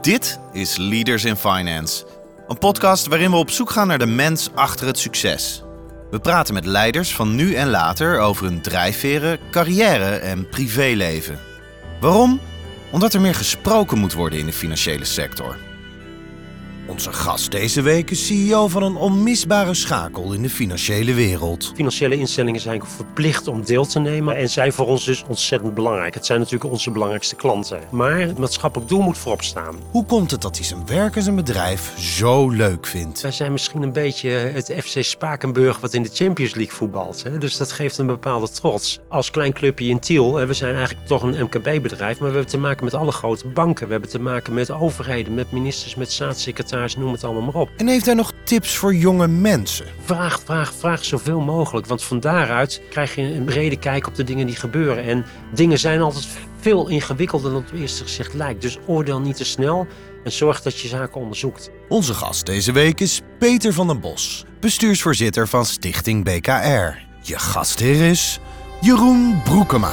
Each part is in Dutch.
Dit is Leaders in Finance, een podcast waarin we op zoek gaan naar de mens achter het succes. We praten met leiders van nu en later over hun drijfveren, carrière en privéleven. Waarom? Omdat er meer gesproken moet worden in de financiële sector. Onze gast deze week is CEO van een onmisbare schakel in de financiële wereld. Financiële instellingen zijn verplicht om deel te nemen en zijn voor ons dus ontzettend belangrijk. Het zijn natuurlijk onze belangrijkste klanten. Maar het maatschappelijk doel moet voorop staan. Hoe komt het dat hij zijn werk en zijn bedrijf zo leuk vindt? Wij zijn misschien een beetje het FC Spakenburg wat in de Champions League voetbalt. Hè? Dus dat geeft een bepaalde trots. Als klein clubje in Tiel, we zijn eigenlijk toch een MKB-bedrijf, maar we hebben te maken met alle grote banken. We hebben te maken met overheden, met ministers, met staatssecretaris noem het allemaal maar op. En heeft hij nog tips voor jonge mensen? Vraag, vraag, vraag zoveel mogelijk. Want van daaruit krijg je een brede kijk op de dingen die gebeuren. En dingen zijn altijd veel ingewikkelder dan het op eerste gezicht lijkt. Dus oordeel niet te snel en zorg dat je zaken onderzoekt. Onze gast deze week is Peter van den Bos, bestuursvoorzitter van Stichting BKR. Je gastheer is Jeroen Broekema.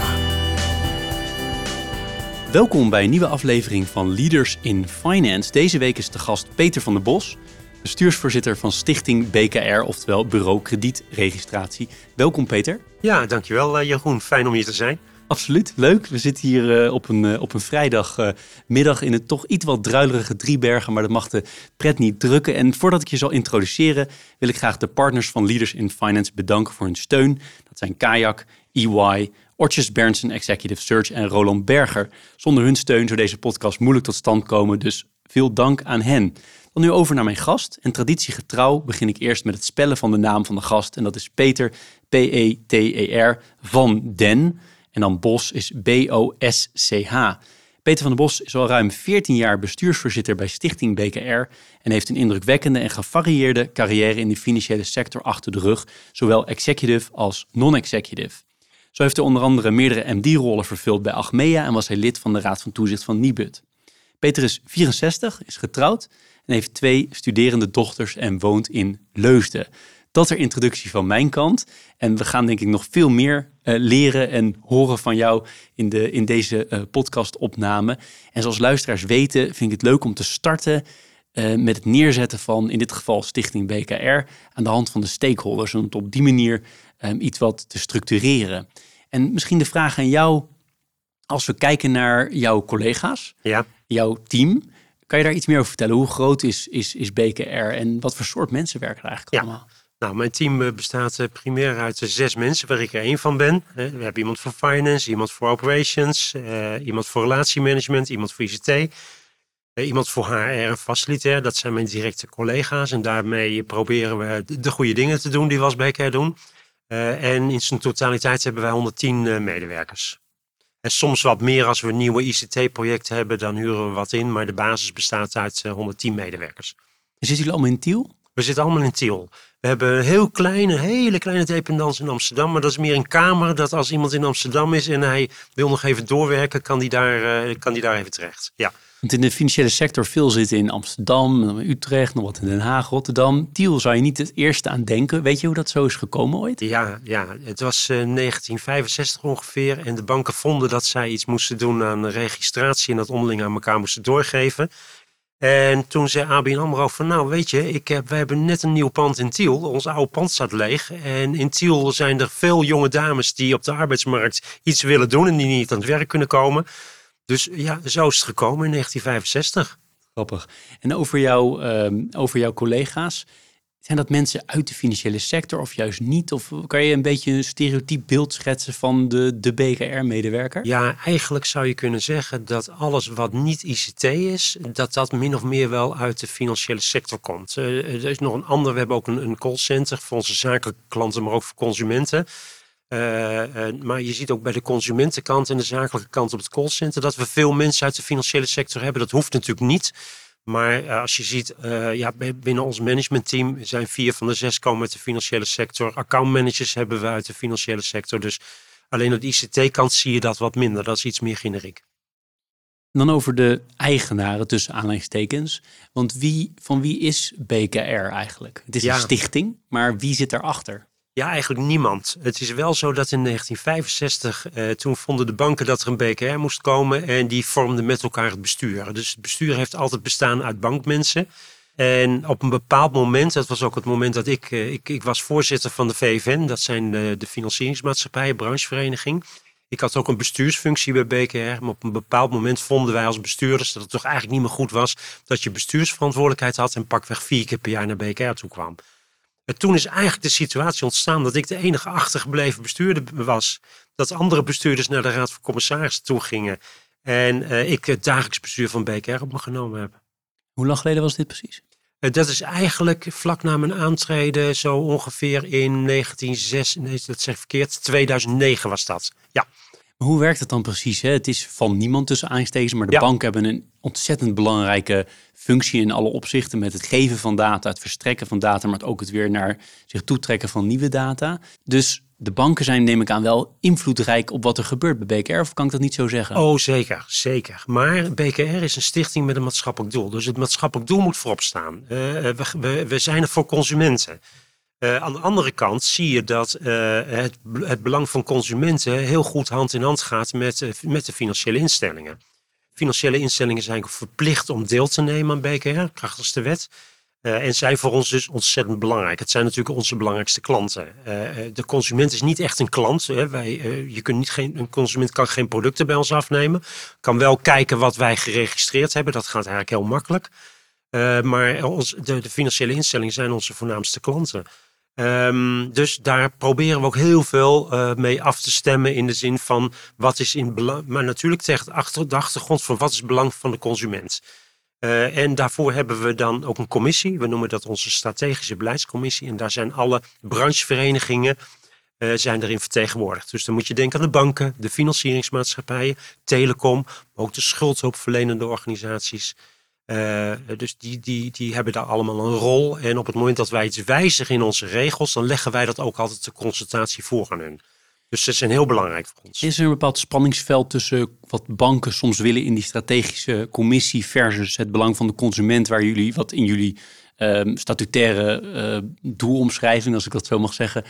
Welkom bij een nieuwe aflevering van Leaders in Finance. Deze week is de gast Peter van der Bos, bestuursvoorzitter van Stichting BKR, oftewel Bureau Kredietregistratie. Welkom Peter. Ja, dankjewel eh, Jeroen. Fijn om hier te zijn. Absoluut, leuk. We zitten hier uh, op, een, uh, op een vrijdagmiddag in het toch iets wat druilerige Driebergen, maar dat mag de pret niet drukken. En voordat ik je zal introduceren, wil ik graag de partners van Leaders in Finance bedanken voor hun steun. Dat zijn Kayak, EY, Ortjes Berndsen Executive Search en Roland Berger. Zonder hun steun zou deze podcast moeilijk tot stand komen, dus veel dank aan hen. Dan nu over naar mijn gast. En traditiegetrouw begin ik eerst met het spellen van de naam van de gast. En dat is Peter, P-E-T-E-R, van Den. En dan Bos is B-O-S-C-H. Peter van den Bos is al ruim 14 jaar bestuursvoorzitter bij Stichting BKR en heeft een indrukwekkende en gevarieerde carrière in de financiële sector achter de rug, zowel executive als non-executive. Zo heeft hij onder andere meerdere MD-rollen vervuld bij Achmea en was hij lid van de Raad van Toezicht van Nibud. Peter is 64, is getrouwd en heeft twee studerende dochters en woont in Leusden. Dat ter introductie van mijn kant. En we gaan denk ik nog veel meer uh, leren en horen van jou in, de, in deze uh, podcastopname. En zoals luisteraars weten vind ik het leuk om te starten uh, met het neerzetten van, in dit geval Stichting BKR, aan de hand van de stakeholders. Het op die manier um, iets wat te structureren. En misschien de vraag aan jou, als we kijken naar jouw collega's, ja. jouw team, kan je daar iets meer over vertellen? Hoe groot is, is, is BKR en wat voor soort mensen werken er eigenlijk ja. allemaal? Nou, mijn team bestaat primair uit zes mensen, waar ik er één van ben. We hebben iemand voor finance, iemand voor operations, iemand voor relatiemanagement, iemand voor ICT, iemand voor HR en facilitair. Dat zijn mijn directe collega's en daarmee proberen we de goede dingen te doen die we als BKR doen. Uh, en in zijn totaliteit hebben wij 110 uh, medewerkers. En soms wat meer als we nieuwe ICT-projecten hebben, dan huren we wat in. Maar de basis bestaat uit uh, 110 medewerkers. En zitten jullie allemaal in Tiel? We zitten allemaal in Tiel. We hebben een heel kleine, hele kleine dependance in Amsterdam. Maar dat is meer een kamer dat als iemand in Amsterdam is en hij wil nog even doorwerken, kan die daar, kan die daar even terecht. Ja. Want in de financiële sector veel zitten in Amsterdam, Utrecht, nog wat in Den Haag, Rotterdam. Tiel zou je niet het eerste aan denken. Weet je hoe dat zo is gekomen ooit? Ja, ja. het was uh, 1965 ongeveer. En de banken vonden dat zij iets moesten doen aan registratie en dat onderling aan elkaar moesten doorgeven. En toen zei ABN AMRO van nou weet je, ik wij hebben net een nieuw pand in Tiel. Ons oude pand staat leeg. En in Tiel zijn er veel jonge dames die op de arbeidsmarkt iets willen doen en die niet aan het werk kunnen komen. Dus ja, zo is het gekomen in 1965. Grappig. En over, jou, um, over jouw collega's, zijn dat mensen uit de financiële sector of juist niet? Of kan je een beetje een stereotyp beeld schetsen van de, de BKR-medewerker? Ja, eigenlijk zou je kunnen zeggen dat alles wat niet ICT is, dat dat min of meer wel uit de financiële sector komt. Uh, er is nog een ander, we hebben ook een, een callcenter voor onze zakelijke klanten, maar ook voor consumenten. Uh, uh, maar je ziet ook bij de consumentenkant en de zakelijke kant op het callcenter dat we veel mensen uit de financiële sector hebben. Dat hoeft natuurlijk niet. Maar uh, als je ziet, ja, binnen ons managementteam zijn vier van de zes komen uit de financiële sector. Accountmanagers hebben we uit de financiële sector. Dus alleen op de ICT-kant zie je dat wat minder. Dat is iets meer generiek. Dan over de eigenaren tussen aanleidingstekens. Want wie, van wie is BKR eigenlijk? Het is Ja. een stichting, maar wie zit erachter? Ja, eigenlijk niemand. Het is wel zo dat in 1965, eh, toen vonden de banken dat er een BKR moest komen en die vormden met elkaar het bestuur. Dus het bestuur heeft altijd bestaan uit bankmensen. En op een bepaald moment, dat was ook het moment dat ik, eh, ik, ik was voorzitter van de VFN, dat zijn de, financieringsmaatschappijen, branchevereniging. Ik had ook een bestuursfunctie bij BKR, maar op een bepaald moment vonden wij als bestuurders dat het toch eigenlijk niet meer goed was dat je bestuursverantwoordelijkheid had en pakweg vier keer per jaar naar BKR toe kwam. En toen is eigenlijk de situatie ontstaan dat ik de enige achtergebleven bestuurder was. Dat andere bestuurders naar de Raad van Commissarissen toe gingen. En uh, ik het dagelijks bestuur van BKR op me genomen heb. Hoe lang geleden was dit precies? Uh, dat is eigenlijk vlak na mijn aantreden, zo ongeveer in 1906, nee dat zeg ik verkeerd, 2009 was dat. Ja. Hoe werkt het dan precies? Hè? Het is van niemand tussen aanstekens, maar de Ja. banken hebben een ontzettend belangrijke functie in alle opzichten met het geven van data, het verstrekken van data, maar ook het weer naar zich toetrekken van nieuwe data. Dus de banken zijn, neem ik aan, wel invloedrijk op wat er gebeurt bij BKR, of kan ik dat niet zo zeggen? Oh, zeker, zeker. Maar BKR is een stichting met een maatschappelijk doel. Dus het maatschappelijk doel moet voorop staan. Eh, we, we, we zijn er voor consumenten. Eh, aan de andere kant zie je dat eh, het, het belang van consumenten heel goed hand in hand gaat met, eh, met de financiële instellingen. Financiële instellingen zijn verplicht om deel te nemen aan BKR, krachtens de wet. En zijn voor ons dus ontzettend belangrijk. Het zijn natuurlijk onze belangrijkste klanten. De consument is niet echt een klant. Hè. Wij, je kunt niet geen, een consument kan geen producten bij ons afnemen. Kan wel kijken wat wij geregistreerd hebben. Dat gaat eigenlijk heel makkelijk. Maar ons, de, de financiële instellingen zijn onze voornaamste klanten. Ehm, dus daar proberen we ook heel veel eh, mee af te stemmen in de zin van wat is in belang, maar natuurlijk tegen de, achter, de achtergrond van wat is het belang van de consument. Eh, en daarvoor hebben we dan ook een commissie. We noemen dat onze strategische beleidscommissie. En daar zijn alle brancheverenigingen eh, zijn erin vertegenwoordigd. Dus dan moet je denken aan de banken, de financieringsmaatschappijen, telecom, maar ook de schuldhulpverlenende organisaties. Eh, dus die, die, die hebben daar allemaal een rol. En op het moment dat wij iets wijzigen in onze regels, dan leggen wij dat ook altijd de consultatie voor aan hun. Dus dat zijn heel belangrijk voor ons. Is er een bepaald spanningsveld tussen wat banken soms willen in die strategische commissie versus het belang van de consument, waar jullie wat in jullie ehm, statutaire eh, doelomschrijving, als ik dat zo mag zeggen,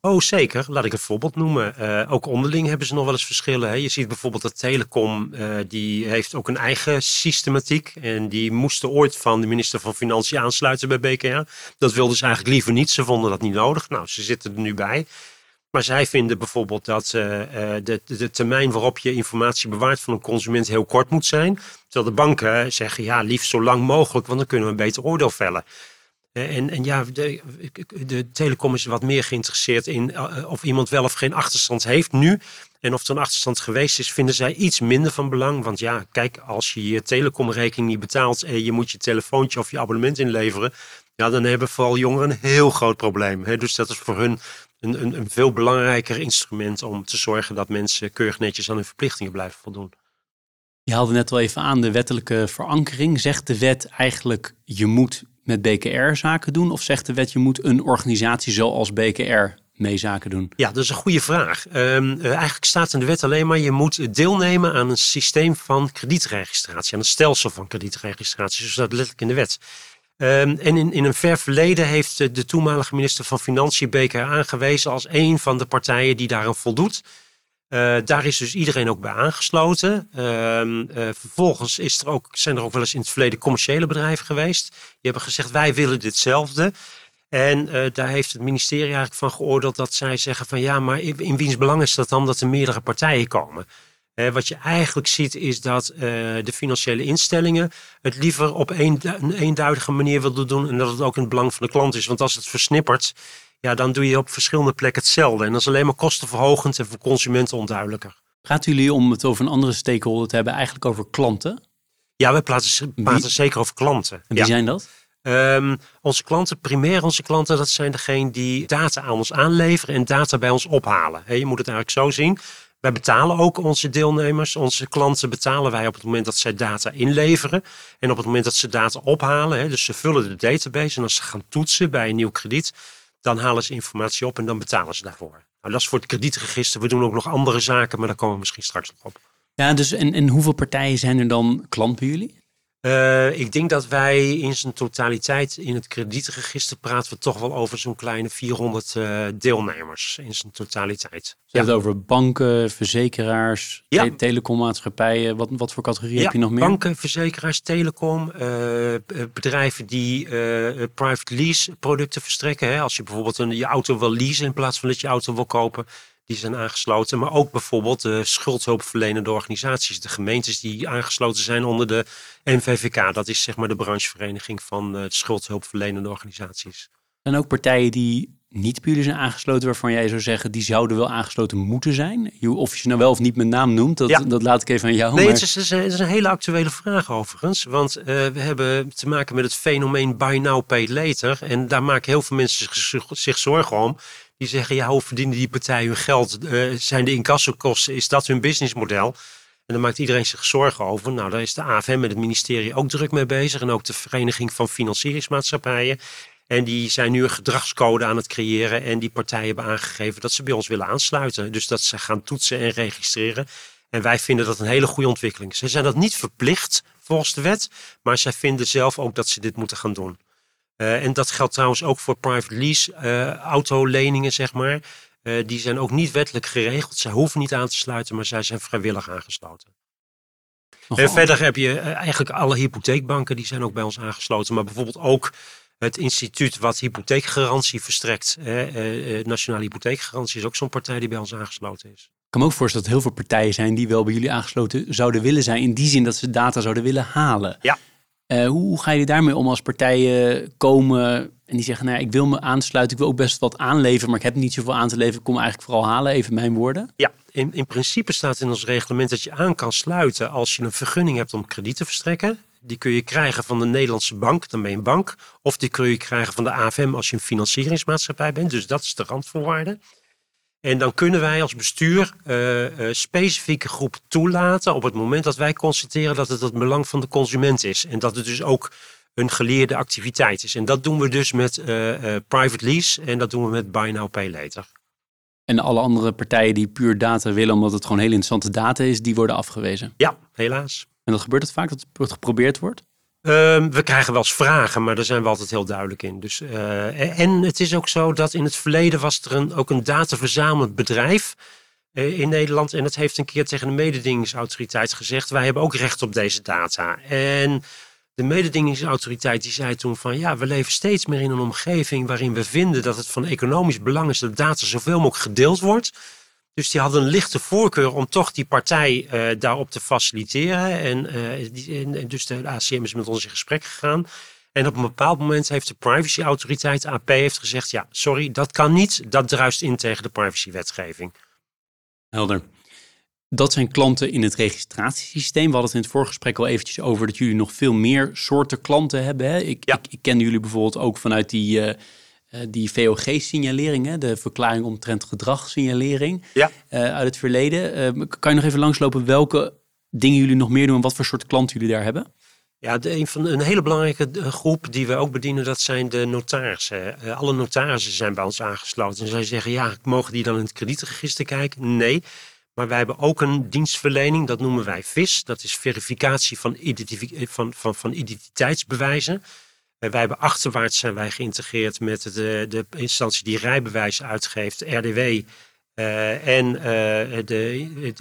Oh, zeker. Laat ik een voorbeeld noemen. Eh, ook onderling hebben ze nog wel eens verschillen. Hè. Je ziet bijvoorbeeld dat Telecom, eh, die heeft ook een eigen systematiek. En die moesten ooit van de minister van Financiën aansluiten bij BKR. Dat wilden ze eigenlijk liever niet. Ze vonden dat niet nodig. Nou, ze zitten er nu bij. Maar zij vinden bijvoorbeeld dat eh, de, de termijn waarop je informatie bewaart van een consument heel kort moet zijn. Terwijl de banken zeggen, ja, liefst zo lang mogelijk, want dan kunnen we een beter oordeel vellen. Eh, En, en ja, de, de telecom is wat meer geïnteresseerd in eh, of iemand wel of geen achterstand heeft nu. En of er een achterstand geweest is, vinden zij iets minder van belang. Want ja, kijk, als je je telecomrekening niet betaalt en je moet je telefoontje of je abonnement inleveren. Ja, dan hebben vooral jongeren een heel groot probleem. Dus dat is voor hun een, een, een veel belangrijker instrument om te zorgen dat mensen keurig netjes aan hun verplichtingen blijven voldoen. Je haalde net al even aan de wettelijke verankering. Zegt de wet eigenlijk je moet met BKR zaken doen? Of zegt de wet je moet een organisatie zoals BKR mee zaken doen? Ja, dat is een goede vraag. Ehm, eh, eigenlijk staat in de wet alleen maar je moet deelnemen aan een systeem van kredietregistratie, aan een stelsel van kredietregistratie, zo staat letterlijk in de wet. Ehm, en in, in een ver verleden heeft de, de toenmalige minister van Financiën BKR aangewezen als een van de partijen die daaraan voldoet. Eh, daar is dus iedereen ook bij aangesloten. Ehm, eh, vervolgens is er ook, zijn er ook wel eens in het verleden commerciële bedrijven geweest. Die hebben gezegd wij willen ditzelfde. En eh, daar heeft het ministerie eigenlijk van geoordeeld dat zij zeggen van ja, maar in, wiens belang is dat dan dat er meerdere partijen komen? Wat je eigenlijk ziet is dat de financiële instellingen het liever op een, een eenduidige manier willen doen en dat het ook in het belang van de klant is. Want als het versnippert, ja, dan doe je op verschillende plekken hetzelfde. En dat is alleen maar kostenverhogend en voor consumenten onduidelijker. Praten jullie om het over een andere stakeholder te hebben, eigenlijk over klanten? Ja, we praten, praten zeker over klanten. En wie Ja. zijn dat? Ehm, onze klanten, primair onze klanten, dat zijn degenen die data aan ons aanleveren en data bij ons ophalen. Je moet het eigenlijk zo zien. Wij betalen ook onze deelnemers, onze klanten betalen wij op het moment dat zij data inleveren. En op het moment dat ze data ophalen, dus ze vullen de database en als ze gaan toetsen bij een nieuw krediet, dan halen ze informatie op en dan betalen ze daarvoor. Nou, dat is voor het kredietregister. We doen ook nog andere zaken, maar daar komen we misschien straks nog op. Ja, dus en, en hoeveel partijen zijn er dan klant bij jullie? Uh, ik denk dat wij in zijn totaliteit in het kredietregister praten we toch wel over zo'n kleine 400 uh, deelnemers in zijn totaliteit. Je hebt het over banken, verzekeraars, ja. te telecommaatschappijen. Wat, wat voor categorie heb je nog meer? Banken, verzekeraars, telecom, uh, bedrijven die private lease producten verstrekken. Hè. Als je bijvoorbeeld een, je auto wil leasen in plaats van dat je auto wil kopen die zijn aangesloten. Maar ook bijvoorbeeld de schuldhulpverlenende organisaties. De gemeentes die aangesloten zijn onder de NVVK. Dat is zeg maar de branchevereniging van uh, de schuldhulpverlenende organisaties. En ook partijen die niet bij jullie zijn aangesloten, waarvan jij zou zeggen, die zouden wel aangesloten moeten zijn? Of je ze nou wel of niet met naam noemt, dat, dat laat ik even aan jou. Nee, het, is, het, is, een hele actuele vraag overigens. Want uh, we hebben te maken met het fenomeen buy now, pay later. En daar maken heel veel mensen zich, zich zorgen om. Die zeggen, ja, hoe verdienen die partijen hun geld? Uh, zijn de incassokosten, is dat hun businessmodel? En daar maakt iedereen zich zorgen over. Nou, daar is de AFM met het ministerie ook druk mee bezig. En ook de Vereniging van Financieringsmaatschappijen. En die zijn nu een gedragscode aan het creëren. En die partijen hebben aangegeven dat ze bij ons willen aansluiten. Dus dat ze gaan toetsen en registreren. En wij vinden dat een hele goede ontwikkeling. Ze zijn dat niet verplicht volgens de wet. Maar zij vinden zelf ook dat ze dit moeten gaan doen. Uh, en dat geldt trouwens ook voor private lease uh, autoleningen, zeg maar. Uh, die zijn ook niet wettelijk geregeld. Zij hoeven niet aan te sluiten, maar zij zijn vrijwillig aangesloten. En verder heb je eigenlijk alle hypotheekbanken, die zijn ook bij ons aangesloten. Maar bijvoorbeeld ook het instituut wat hypotheekgarantie verstrekt. Nationale Hypotheekgarantie is ook zo'n partij die bij ons aangesloten is. Ik kan me ook voorstellen dat heel veel partijen zijn die wel bij jullie aangesloten zouden willen zijn. In die zin dat ze data zouden willen halen. Ja. Uh, hoe, ga je daarmee om als partijen komen en die zeggen, nou ik wil me aansluiten, ik wil ook best wat aanleveren, maar ik heb niet zoveel aan te leveren, ik kom eigenlijk vooral halen, even mijn woorden? Ja, in, in principe staat in ons reglement dat je aan kan sluiten als je een vergunning hebt om krediet te verstrekken. Die kun je krijgen van de Nederlandse bank, dan ben je een bank. Of die kun je krijgen van de AFM als je een financieringsmaatschappij bent. Dus dat is de randvoorwaarde. En dan kunnen wij als bestuur uh, specifieke groepen toelaten op het moment dat wij constateren dat het het belang van de consument is. En dat het dus ook een geleerde activiteit is. En dat doen we dus met uh, private lease en dat doen we met buy now, pay later. En alle andere partijen die puur data willen omdat het gewoon heel interessante data is, die worden afgewezen? Ja, helaas. En dat gebeurt het vaak, dat het geprobeerd wordt? Um, we krijgen wel eens vragen, maar daar zijn we altijd heel duidelijk in. Dus, uh, en het is ook zo dat in het verleden was er een, ook een dataverzamelend bedrijf uh, in Nederland. En dat heeft een keer tegen de mededingingsautoriteit gezegd: wij hebben ook recht op deze data. En de mededingingsautoriteit die zei toen van ja, we leven steeds meer in een omgeving waarin we vinden dat het van economisch belang is dat data zoveel mogelijk gedeeld wordt. Dus die hadden een lichte voorkeur om toch die partij uh, daarop te faciliteren. En, uh, die, en, dus de ACM is met ons in gesprek gegaan. En op een bepaald moment heeft de privacyautoriteit, AP, heeft gezegd: ja, sorry, dat kan niet. Dat druist in tegen de privacywetgeving. Helder. Dat zijn klanten in het registratiesysteem. We hadden het in het voorgesprek al eventjes over dat jullie nog veel meer soorten klanten hebben. Hè? Ik, ja. ik, ik ken jullie bijvoorbeeld ook vanuit die. Uh, die VOG-signalering, de verklaring omtrent gedragssignalering ja. uh, uit het verleden. Uh, kan je nog even langslopen welke dingen jullie nog meer doen en wat voor soort klanten jullie daar hebben? Ja, de, een, van, een hele belangrijke groep die we ook bedienen, dat zijn de notarissen. alle notarissen zijn bij ons aangesloten. En zij zeggen, ja, mogen die dan in het kredietregister kijken? Nee. Maar wij hebben ook een dienstverlening, dat noemen wij VIS. Dat is verificatie van, van, van, van identiteitsbewijzen. Wij hebben achterwaarts zijn wij geïntegreerd met de, de instantie die rijbewijs uitgeeft, RDW. Uh, en uh, de, het,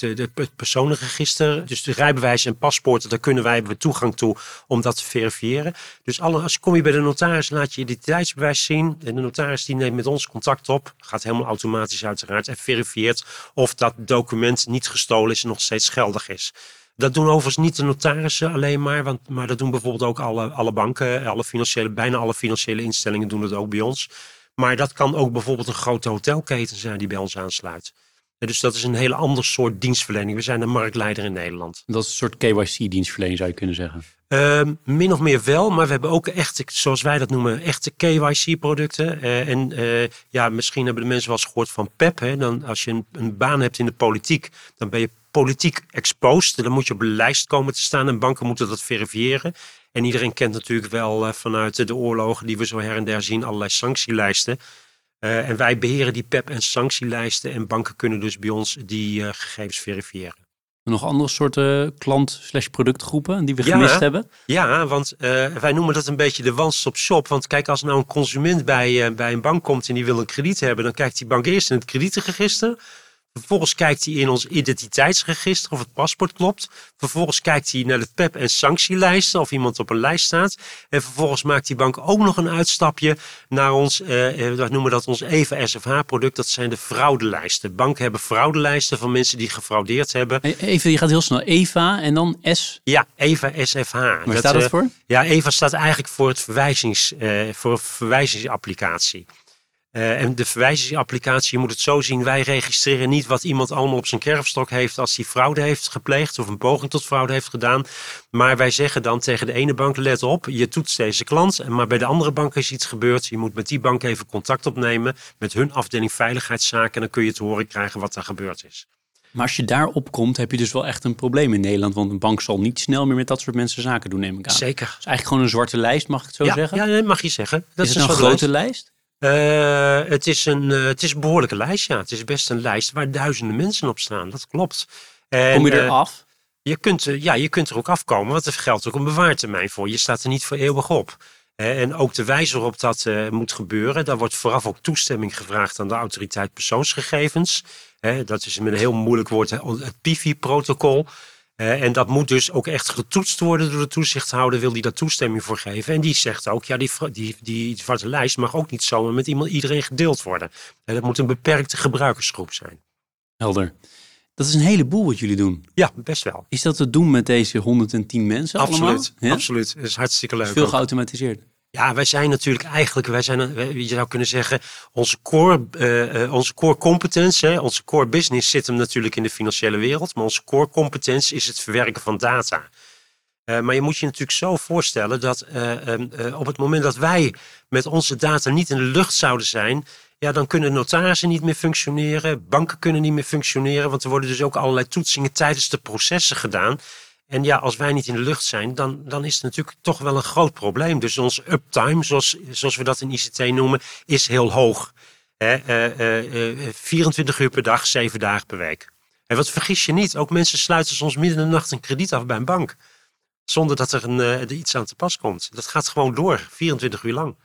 het, het, personenregister, dus de rijbewijs en paspoorten, daar kunnen wij hebben toegang toe om dat te verifiëren. Dus alle, als kom je bij de notaris, laat je identiteitsbewijs zien. En de notaris die neemt met ons contact op, gaat helemaal automatisch uiteraard, en verifieert of dat document niet gestolen is en nog steeds geldig is. Dat doen overigens niet de notarissen alleen maar, want, maar dat doen bijvoorbeeld ook alle, alle banken, alle financiële, bijna alle financiële instellingen doen het ook bij ons. Maar dat kan ook bijvoorbeeld een grote hotelketen zijn die bij ons aansluit. Dus dat is een hele ander soort dienstverlening. We zijn de marktleider in Nederland. Dat is een soort KYC-dienstverlening zou je kunnen zeggen? Uh, min of meer wel, maar we hebben ook echte, zoals wij dat noemen, echte KYC-producten. Uh, eh, en uh, ja, misschien hebben de mensen wel eens gehoord van PEP. Hè? Dan, als je een, een baan hebt in de politiek, dan ben je politiek exposed. Dan moet je op de lijst komen te staan en banken moeten dat verifiëren. En iedereen kent natuurlijk wel uh, vanuit de oorlogen die we zo her en der zien, allerlei sanctielijsten. Uh, en wij beheren die PEP- en sanctielijsten en banken kunnen dus bij ons die uh, gegevens verifiëren. Nog andere soorten klant- productgroepen die we Ja. gemist hebben? Ja, want eh, wij noemen dat een beetje de one-stop shop. Want kijk, als nou een consument bij, eh, bij een bank komt en die wil een krediet hebben, dan kijkt die bank eerst in het kredietenregister. Vervolgens kijkt hij in ons identiteitsregister of het paspoort klopt. Vervolgens kijkt hij naar de PEP- en sanctielijsten of iemand op een lijst staat. En vervolgens maakt die bank ook nog een uitstapje naar ons, eh, eh, we noemen dat ons EVA SFH-product. Dat zijn de fraudelijsten. Banken hebben fraudelijsten van mensen die gefraudeerd hebben. E- Even, je gaat heel snel. Eva en dan S. Ja, EVA SFH. Waar staat dat eh, voor? Ja, EVA staat eigenlijk voor, het verwijzings, eh, voor verwijzingsapplicatie. Eh, en de verwijzingsapplicatie, je moet het zo zien, wij registreren niet wat iemand allemaal op zijn kerfstok heeft als hij fraude heeft gepleegd of een poging tot fraude heeft gedaan. Maar wij zeggen dan tegen de ene bank, let op, je toetst deze klant, maar bij de andere bank is iets gebeurd. Je moet met die bank even contact opnemen met hun afdeling veiligheidszaken en dan kun je te horen krijgen wat er gebeurd is. Maar als je daarop komt, heb je dus wel echt een probleem in Nederland. Want een bank zal niet snel meer met dat soort mensen zaken doen, neem ik aan. Zeker. Het is eigenlijk gewoon een zwarte lijst, mag ik het zo ja, zeggen? ja, dat mag je zeggen. Dat is het een grote lijst? Eh, het, is een, eh, het is een behoorlijke lijst, ja. Het is best een lijst waar duizenden mensen op staan. Dat klopt. En, Kom je eh, eraf? je, kunt, ja, je kunt er ook afkomen, want er geldt ook een bewaartermijn voor. Je staat er niet voor eeuwig op. En ook de wijze waarop dat moet gebeuren, daar wordt vooraf ook toestemming gevraagd aan de autoriteit persoonsgegevens. Dat is met een heel moeilijk woord, het PIFI-protocol. En dat moet dus ook echt getoetst worden door de toezichthouder, wil die daar toestemming voor geven. En die zegt ook, ja, die, die, die zwarte lijst mag ook niet zomaar met iemand, iedereen gedeeld worden. En dat moet een beperkte gebruikersgroep zijn. Helder. Dat is een heleboel wat jullie doen. Ja, best wel. Is dat te doen met deze 110 mensen allemaal? Absoluut, Ja? absoluut. Dat is hartstikke leuk. Veel ook. geautomatiseerd. Ja, wij zijn natuurlijk eigenlijk, wij zijn, een- je zou kunnen zeggen, onze core, eh, eh, onze core competence, hè, onze core business zit hem natuurlijk in de financiële wereld, maar onze core competence is het verwerken van data. Eh, maar je moet je natuurlijk zo voorstellen dat eh, ehm, eh, op het moment dat wij met onze data niet in de lucht zouden zijn, ja, dan kunnen notarissen niet meer functioneren, banken kunnen niet meer functioneren, want er worden dus ook allerlei toetsingen tijdens de processen gedaan. En ja, als wij niet in de lucht zijn, dan, dan is het natuurlijk toch wel een groot probleem. Dus onze uptime, zoals, zoals we dat in ICT noemen, is heel hoog. Hè, eh, eh, eh, 24 uur per dag, 7 dagen per week. En wat vergis je niet, ook mensen sluiten soms midden in de nacht een krediet af bij een bank. Zonder dat er, een, er iets aan te pas komt. Dat gaat gewoon door, 24 uur lang.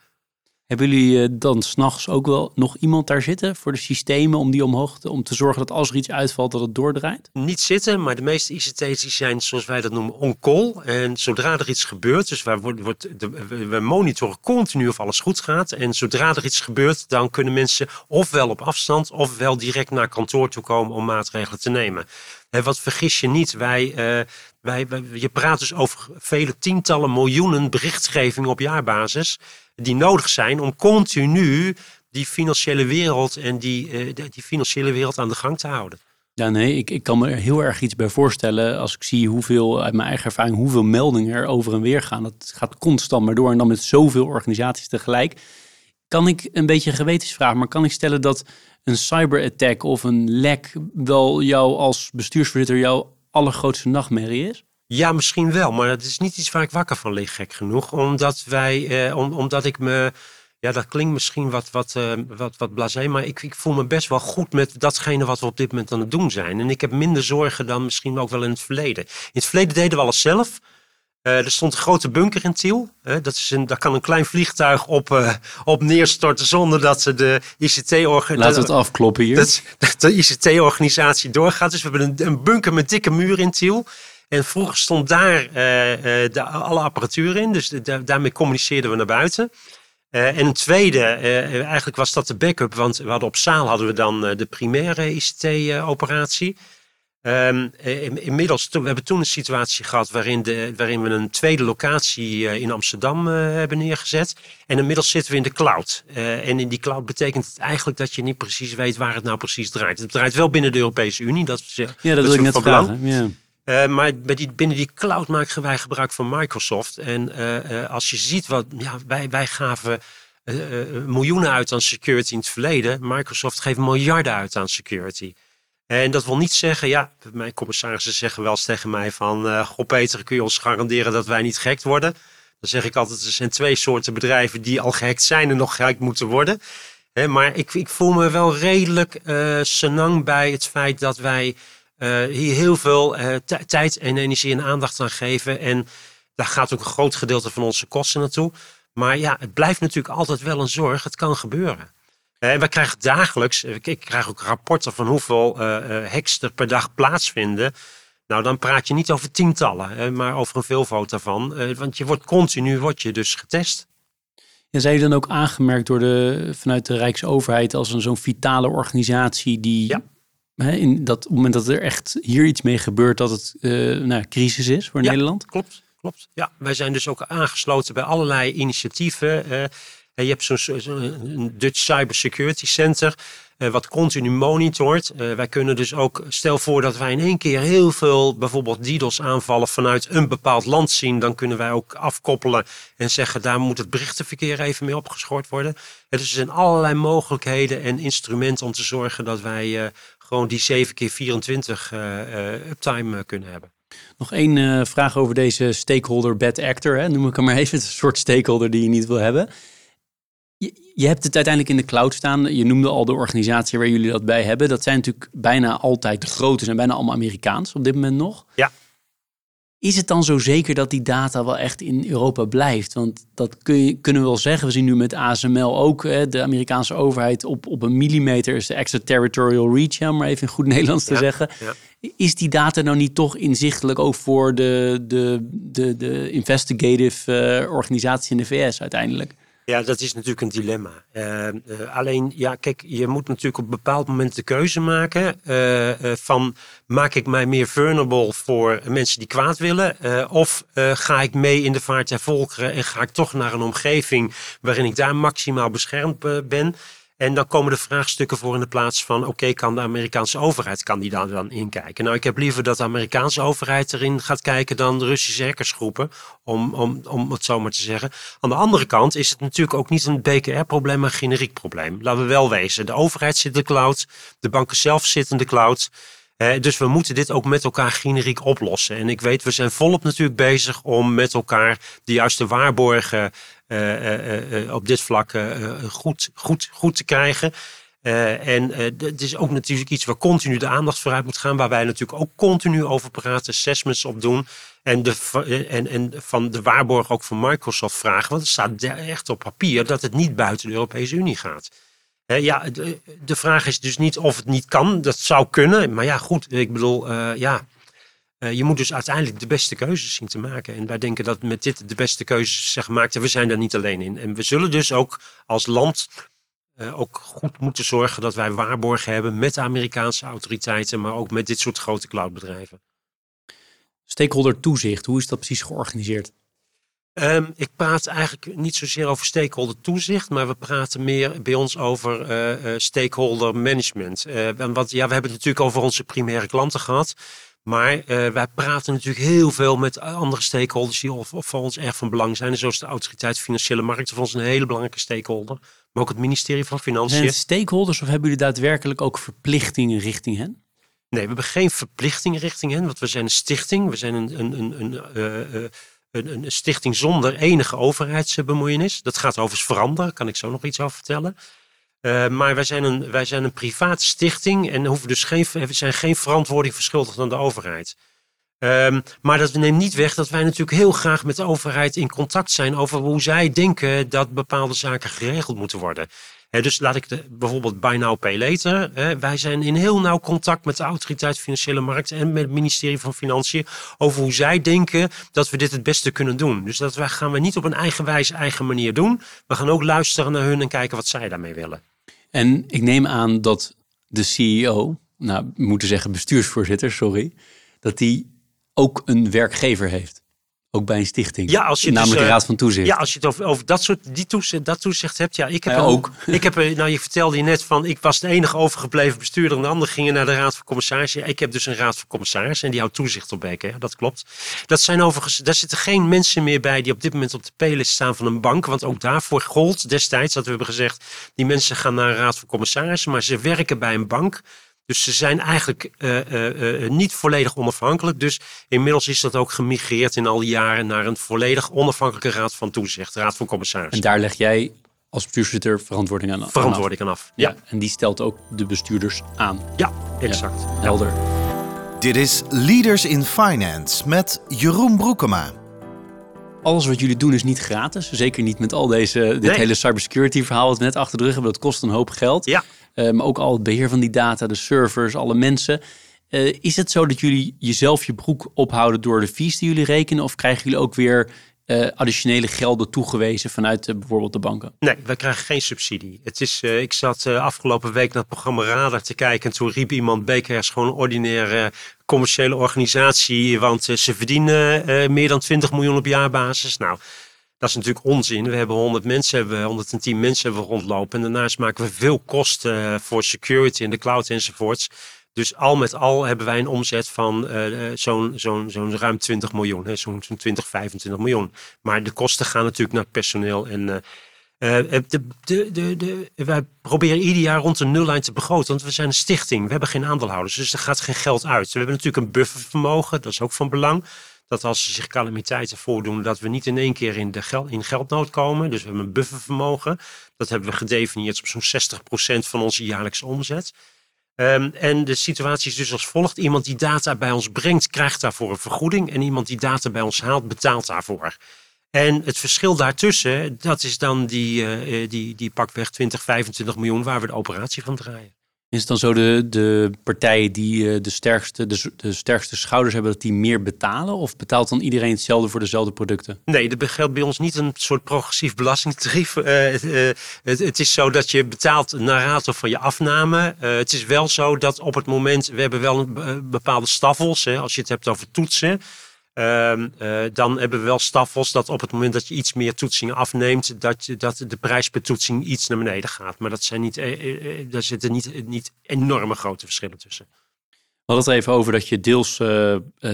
Hebben jullie eh, dan s'nachts ook wel nog iemand daar zitten voor de systemen om die omhoog te, om te zorgen dat als er iets uitvalt dat het doordraait? niet zitten, maar de meeste ICT's zijn, zoals wij dat noemen, on-call. En zodra er iets gebeurt, dus wordt, we- we monitoren continu of alles goed gaat. En zodra er iets gebeurt, dan kunnen mensen ofwel op afstand, ofwel direct naar kantoor toe komen om maatregelen te nemen. Wat vergis je niet, wij, eh, wij, wij- je praat dus over vele tientallen miljoenen berichtgevingen op jaarbasis, die nodig zijn om continu die financiële wereld en die, eh, die financiële wereld aan de gang te houden. Ja, nee, ik, ik kan me er heel erg iets bij voorstellen als ik zie hoeveel, uit mijn eigen ervaring, hoeveel meldingen er over en weer gaan. Dat gaat constant maar door en dan met zoveel organisaties tegelijk. Kan ik een beetje een gewetensvraag, maar kan ik stellen dat een cyberattack of een lek wel jou als bestuursvoorzitter jouw allergrootste nachtmerrie is? Ja, misschien wel, maar het is niet iets waar ik wakker van lig, gek genoeg. Omdat wij, eh, om, omdat ik me, ja, dat klinkt misschien wat, wat, eh, wat, wat blasé, maar ik, ik voel me best wel goed met datgene wat we op dit moment aan het doen zijn. En ik heb minder zorgen dan misschien ook wel in het verleden. In het verleden deden we alles zelf. Eh, er stond een grote bunker in Tiel. Eh, dat is een, daar kan een klein vliegtuig op, eh, op neerstorten zonder dat ze de ICT-organisatie... Laten we het afkloppen hier. dat, dat de ICT-organisatie doorgaat. Dus we hebben een, een bunker met dikke muren in Tiel. En vroeger stond daar de, alle apparatuur in. Dus de- daarmee communiceerden we naar buiten. En een tweede, eigenlijk was dat de backup. Want we hadden op zaal hadden we dan de primaire ICT-operatie. In- inmiddels, we hebben toen een situatie gehad waarin, de, waarin we een tweede locatie eh, in Amsterdam eh, hebben neergezet. En inmiddels zitten we in de cloud. En in die cloud betekent het eigenlijk dat je niet precies weet waar het nou precies draait. Het draait wel binnen de Europese Unie. Dat is, ja, dat wil ik net vragen. Ja. Maar die, binnen die cloud maken wij gebruik van Microsoft. En als je ziet wat, ja, wij, wij gaven miljoenen uit aan security in het verleden. Microsoft geeft miljarden uit aan security. En dat wil niet zeggen, ja, mijn commissarissen zeggen wel eens tegen mij van, eh goh Peter, kun je ons garanderen dat wij niet gehackt worden? Dan zeg ik altijd, er zijn twee soorten bedrijven die al gehackt zijn en nog gehackt moeten worden. Maar ik, ik voel me wel redelijk eh senang bij het feit dat wij hier heel veel tijd en energie en aandacht aan geven. En daar gaat ook een groot gedeelte van onze kosten naartoe. Maar ja, het blijft natuurlijk altijd wel een zorg. Het kan gebeuren. En we krijgen dagelijks, ik krijg ook rapporten van hoeveel hacks er per dag plaatsvinden. Nou, dan praat je niet over tientallen, maar over een veelvoud daarvan. Want je wordt continu wordt je dus getest. En zijn jullie dan ook aangemerkt door de, vanuit de Rijksoverheid als een zo'n vitale organisatie die ja. hè, in dat op het moment dat er echt hier iets mee gebeurt, dat het uh, nou, crisis is voor ja, Nederland? Klopt, klopt. Ja, wij zijn dus ook aangesloten bij allerlei initiatieven. Uh, je hebt zo'n zo Dutch Cyber Security Center. Uh, wat continu monitort. Uh, wij kunnen dus ook, stel voor dat wij in één keer heel veel bijvoorbeeld DDoS aanvallen vanuit een bepaald land zien, dan kunnen wij ook afkoppelen en zeggen daar moet het berichtenverkeer even mee opgeschort worden. Uh, dus er zijn allerlei mogelijkheden en instrumenten om te zorgen dat wij gewoon die 7 keer 24 uptime kunnen hebben. Nog één vraag over deze stakeholder bad actor, hè? noem ik hem maar even, een soort stakeholder die je niet wil hebben. Je, je, hebt het uiteindelijk in de cloud staan. Je noemde al de organisatie waar jullie dat bij hebben. Dat zijn natuurlijk bijna altijd de grote, zijn bijna allemaal Amerikaans op dit moment nog. Ja. Is het dan zo zeker dat die data wel echt in Europa blijft? Want dat kun je, kunnen we wel zeggen. We zien nu met ASML ook hè, de Amerikaanse overheid op, op een millimeter is de extraterritorial reach, om maar even in goed Nederlands te ja, zeggen. Ja. Is die data nou niet toch inzichtelijk ook voor de, de, de, de investigative uh, organisatie in de VS uiteindelijk? Ja, dat is natuurlijk een dilemma. Uh, uh, alleen, ja, kijk, je moet natuurlijk op een bepaald moment de keuze maken uh, van maak ik mij meer vulnerable voor mensen die kwaad willen, of ga ik mee in de vaart der volkeren en ga ik toch naar een omgeving waarin ik daar maximaal beschermd ben. En dan komen de vraagstukken voor in de plaats van: oké, kan de Amerikaanse overheid kan die daar dan inkijken? Nou, ik heb liever dat de Amerikaanse overheid erin gaat kijken dan de Russische hackersgroepen, om, om, om het zo maar te zeggen. Aan de andere kant is het natuurlijk ook niet een BKR-probleem, maar een generiek probleem. Laten we wel wezen: de overheid zit in de cloud, de banken zelf zitten in de cloud. Eh, dus we moeten dit ook met elkaar generiek oplossen. En ik weet, we zijn volop natuurlijk bezig om met elkaar de juiste waarborgen op dit vlak goed, goed, goed te krijgen. en het is ook natuurlijk iets waar continu de aandacht vooruit moet gaan. Waar wij natuurlijk ook continu over praten, assessments op doen. En, de, en, en van de waarborg ook van Microsoft vragen. Want het staat echt op papier dat het niet buiten de Europese Unie gaat. Ja, de, de, vraag is dus niet of het niet kan. Dat zou kunnen. Maar ja, goed. Ik bedoel, uh, ja. Uh, je moet dus uiteindelijk de beste keuzes zien te maken. En wij denken dat met dit de beste keuzes zijn gemaakt. En we zijn daar niet alleen in. En we zullen dus ook als land uh, ook goed moeten zorgen dat wij waarborgen hebben met de Amerikaanse autoriteiten. Maar ook met dit soort grote cloudbedrijven. Stakeholder toezicht, hoe is dat precies georganiseerd? Um, ik praat eigenlijk niet zozeer over stakeholder toezicht, maar we praten meer bij ons over uh, stakeholder management. Uh, want ja, we hebben het natuurlijk over onze primaire klanten gehad. Maar wij praten natuurlijk heel veel met andere stakeholders die voor ons erg van belang zijn. zoals de Autoriteit Financiële Markten, voor ons een hele belangrijke stakeholder. Maar ook het ministerie van Financiën. Zijn stakeholders of hebben jullie daadwerkelijk ook verplichtingen richting hen? Nee, we hebben geen verplichtingen richting hen, want we zijn een stichting. We zijn een, een, een, een een, een, stichting zonder enige overheidsbemoeienis. Dat gaat overigens veranderen, kan ik zo nog iets over vertellen. Uh, maar wij zijn, een, wij zijn een private stichting en hoeven dus geen, zijn geen verantwoording verschuldigd aan de overheid. Um, maar dat neemt niet weg dat wij natuurlijk heel graag met de overheid in contact zijn over hoe zij denken dat bepaalde zaken geregeld moeten worden. He, dus laat ik de, bijvoorbeeld Buy Now Pay Later. Wij zijn in heel nauw contact met de Autoriteit Financiële Markten en met het ministerie van Financiën over hoe zij denken dat we dit het beste kunnen doen. Dus dat wij, gaan we niet op een eigenwijze eigen manier doen. We gaan ook luisteren naar hun en kijken wat zij daarmee willen. En ik neem aan dat de CEO, nou, we moeten zeggen bestuursvoorzitter, sorry, dat die ook een werkgever heeft. Ook bij een stichting. Ja, als je namelijk dus, de Raad van Toezicht. Ja, als je het over, over dat soort die toezicht, dat toezicht hebt. Ja, ik heb ja, een, ook. Ik heb, nou, je vertelde je net van, ik was de enige overgebleven bestuurder en de anderen gingen naar de Raad van Commissarissen. Ik heb dus een Raad van Commissarissen en die houdt toezicht op BKR. Dat klopt. Dat zijn overigens, daar zitten geen mensen meer bij die op dit moment op de P-list staan van een bank. Want ook daarvoor gold destijds dat we hebben gezegd, die mensen gaan naar een Raad van Commissarissen, maar ze werken bij een bank. Dus ze zijn eigenlijk uh, uh, uh, niet volledig onafhankelijk. Dus inmiddels is dat ook gemigreerd in al die jaren naar een volledig onafhankelijke raad van toezicht, raad van commissarissen. En daar leg jij als bestuursvoorzitter verantwoording aan af? Verantwoording aan af, ja. ja. En die stelt ook de bestuurders aan? Ja, exact. Ja, helder. Dit is Leaders in Finance met Jeroen Broekema. Alles wat jullie doen is niet gratis. Zeker niet met al deze, dit Nee. hele cybersecurity verhaal dat we net achter de rug hebben. Dat kost een hoop geld. Ja. Eh, maar ook al het beheer van die data, de servers, alle mensen. Eh, is het zo dat jullie jezelf je broek ophouden door de fees die jullie rekenen? Of krijgen jullie ook weer eh, additionele gelden toegewezen vanuit bijvoorbeeld de banken? Nee, wij krijgen geen subsidie. Het is, ik zat afgelopen week naar het programma Radar te kijken. En toen riep iemand, Beker is gewoon een ordinaire commerciële organisatie. Want ze verdienen meer dan 20 miljoen op jaarbasis. Nou, dat is natuurlijk onzin. We hebben 100 mensen, hebben, we- 110 mensen hebben rondlopen. En daarnaast maken we veel kosten eh, voor security en de cloud enzovoorts. Dus al met al hebben wij een omzet van eh, eh, zo'n zo'n zo'n ruim 20 miljoen. Zo'n zo'n 20, 25 miljoen. Maar de kosten gaan natuurlijk naar personeel en... de, de, de, de, wij proberen ieder jaar rond de nullijn te begroten, want we zijn een stichting. We hebben geen aandeelhouders, dus er gaat geen geld uit. We hebben natuurlijk een buffervermogen, dat is ook van belang. Dat als er zich calamiteiten voordoen, dat we niet in één keer in, de in geldnood komen. Dus we hebben een buffervermogen. Dat hebben we gedefinieerd op zo'n 60% van onze jaarlijkse omzet. Ehm, en de situatie is dus als volgt. Iemand die data bij ons brengt, krijgt daarvoor een vergoeding. En iemand die data bij ons haalt, betaalt daarvoor. En het verschil daartussen, dat is dan die, eh, eh, die, die pakweg 20, 25 miljoen waar we de operatie van draaien. Is het dan zo de, de partijen die eh, de sterkste, de, de sterkste schouders hebben, dat die meer betalen? Of betaalt dan iedereen hetzelfde voor dezelfde producten? Nee, er geldt bij ons niet een soort progressief belastingtarief. Eh, eh, het, het is zo dat je betaalt naar rato van je afname. Het is wel zo dat op het moment, we hebben wel een, bepaalde staffels. Hè, als je het hebt over toetsen. Ehm, eh, dan hebben we wel staffels dat op het moment dat je iets meer toetsingen afneemt, dat, je, dat de prijs per toetsing iets naar beneden gaat. Maar dat zijn niet, eh, eh, daar zitten niet, niet enorme grote verschillen tussen. We hadden het er even over dat je deels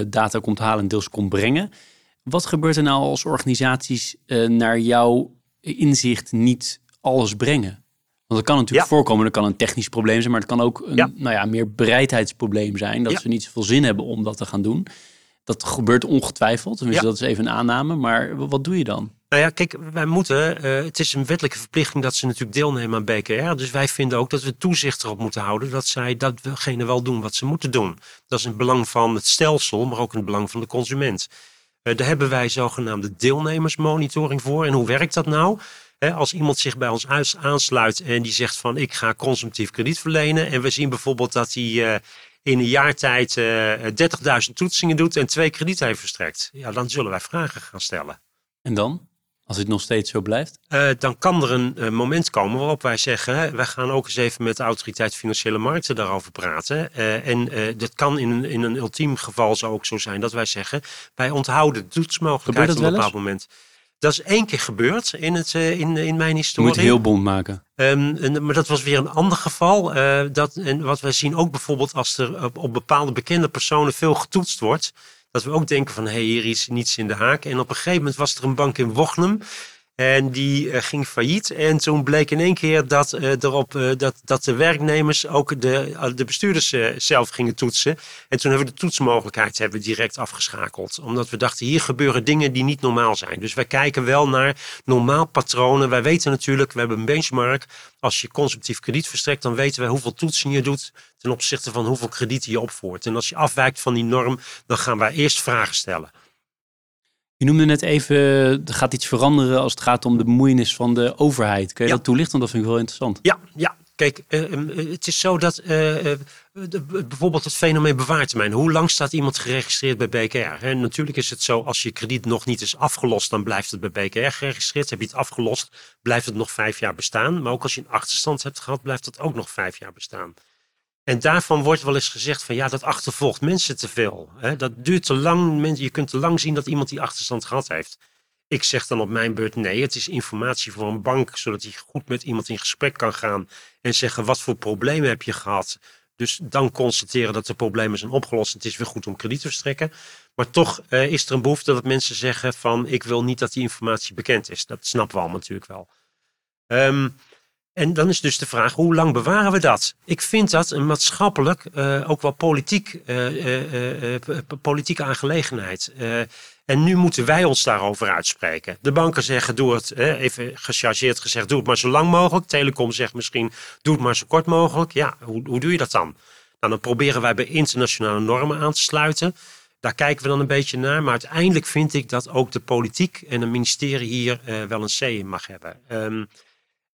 data komt halen en deels komt brengen. Wat gebeurt er nou als organisaties naar jouw inzicht niet alles brengen? Want het kan natuurlijk Ja. voorkomen, er kan een technisch probleem zijn, maar het kan ook een Ja. nou ja, meer bereidheidsprobleem zijn. Dat Ja. ze niet zoveel zin hebben om dat te gaan doen. Dat gebeurt ongetwijfeld, Ja. dat is even een aanname. Maar wat doe je dan? Nou ja, kijk, wij moeten, eh, het is een wettelijke verplichting dat ze natuurlijk deelnemen aan BKR. Dus wij vinden ook dat we toezicht erop moeten houden dat zij datgene wel doen wat ze moeten doen. Dat is in het belang van het stelsel, maar ook in het belang van de consument. Eh, daar hebben wij zogenaamde deelnemersmonitoring voor. En hoe werkt dat nou? Als iemand zich bij ons aansluit en die zegt van ik ga consumptief krediet verlenen. En we zien bijvoorbeeld dat hij eh, in een jaar tijd eh 30.000 toetsingen doet en twee kredieten heeft verstrekt. Ja, dan zullen wij vragen gaan stellen. En dan? Als het nog steeds zo blijft? Eh, dan kan er een eh, moment komen waarop wij zeggen, hè, wij gaan ook eens even met de autoriteit financiële markten daarover praten. Eh, en eh, dat kan in een, in een ultiem geval zo ook zo zijn dat wij zeggen, wij onthouden de toetsmogelijkheid op een bepaald moment. Dat is één keer gebeurd in, het, eh, in, in mijn Je historie. moet heel bond maken. Ehm, en, maar dat was weer een ander geval. eh, dat, en wat wij zien ook bijvoorbeeld als er op, op bepaalde bekende personen veel getoetst wordt. Dat we ook denken van, hé, hey, hier is niets in de haak. En op een gegeven moment was er een bank in Wochnum. En die eh, ging failliet. En toen bleek in één keer dat, eh, erop, eh, dat, dat de werknemers ook de, de bestuurders zelf gingen toetsen. En toen hebben we de toetsmogelijkheid hebben direct afgeschakeld. Omdat we dachten, hier gebeuren dingen die niet normaal zijn. Dus wij kijken wel naar normaal patronen. Wij weten natuurlijk, we hebben een benchmark. Als je consumptief krediet verstrekt, dan weten wij hoeveel toetsingen je doet ten opzichte van hoeveel kredieten je opvoert. En als je afwijkt van die norm, dan gaan wij eerst vragen stellen. Je noemde net even, er gaat iets veranderen als het gaat om de bemoeienis van de overheid. Kun je Ja. dat toelichten? Want dat vind ik wel interessant. Ja, ja. Kijk, eh, eh, het is zo dat eh, de- bijvoorbeeld het fenomeen bewaartermijn. Hoe lang staat iemand geregistreerd bij BKR? En natuurlijk is het zo, als je krediet nog niet is afgelost, dan blijft het bij BKR geregistreerd. Heb je het afgelost, blijft het nog vijf jaar bestaan. Maar ook als je een achterstand hebt gehad, blijft het ook nog vijf jaar bestaan. En daarvan wordt wel eens gezegd van ja, dat achtervolgt mensen te veel. Hè? Dat duurt te lang. Je kunt te lang zien dat iemand die achterstand gehad heeft. Ik zeg dan op mijn beurt nee, het is informatie voor een bank, zodat hij goed met iemand in gesprek kan gaan en zeggen wat voor problemen heb je gehad. Dus dan constateren dat de problemen zijn opgelost. Het is weer goed om krediet te verstrekken. Maar toch eh, is er een behoefte dat mensen zeggen van ik wil niet dat die informatie bekend is. Dat snappen we allemaal natuurlijk wel. Ehm, en dan is dus de vraag, hoe lang bewaren we dat? Ik vind dat een maatschappelijk, eh, ook wel politiek, eh, eh, politieke aangelegenheid. En nu moeten wij ons daarover uitspreken. De banken zeggen, doe het, even gechargeerd gezegd, doe het maar zo lang mogelijk. Telecom zegt misschien, doe het maar zo kort mogelijk. Ja, hoe, hoe doe je dat dan? dan proberen wij bij internationale normen aan te sluiten. Daar kijken we dan een beetje naar. Maar uiteindelijk vind ik dat ook de politiek en het ministerie hier wel een C in mag hebben. Um,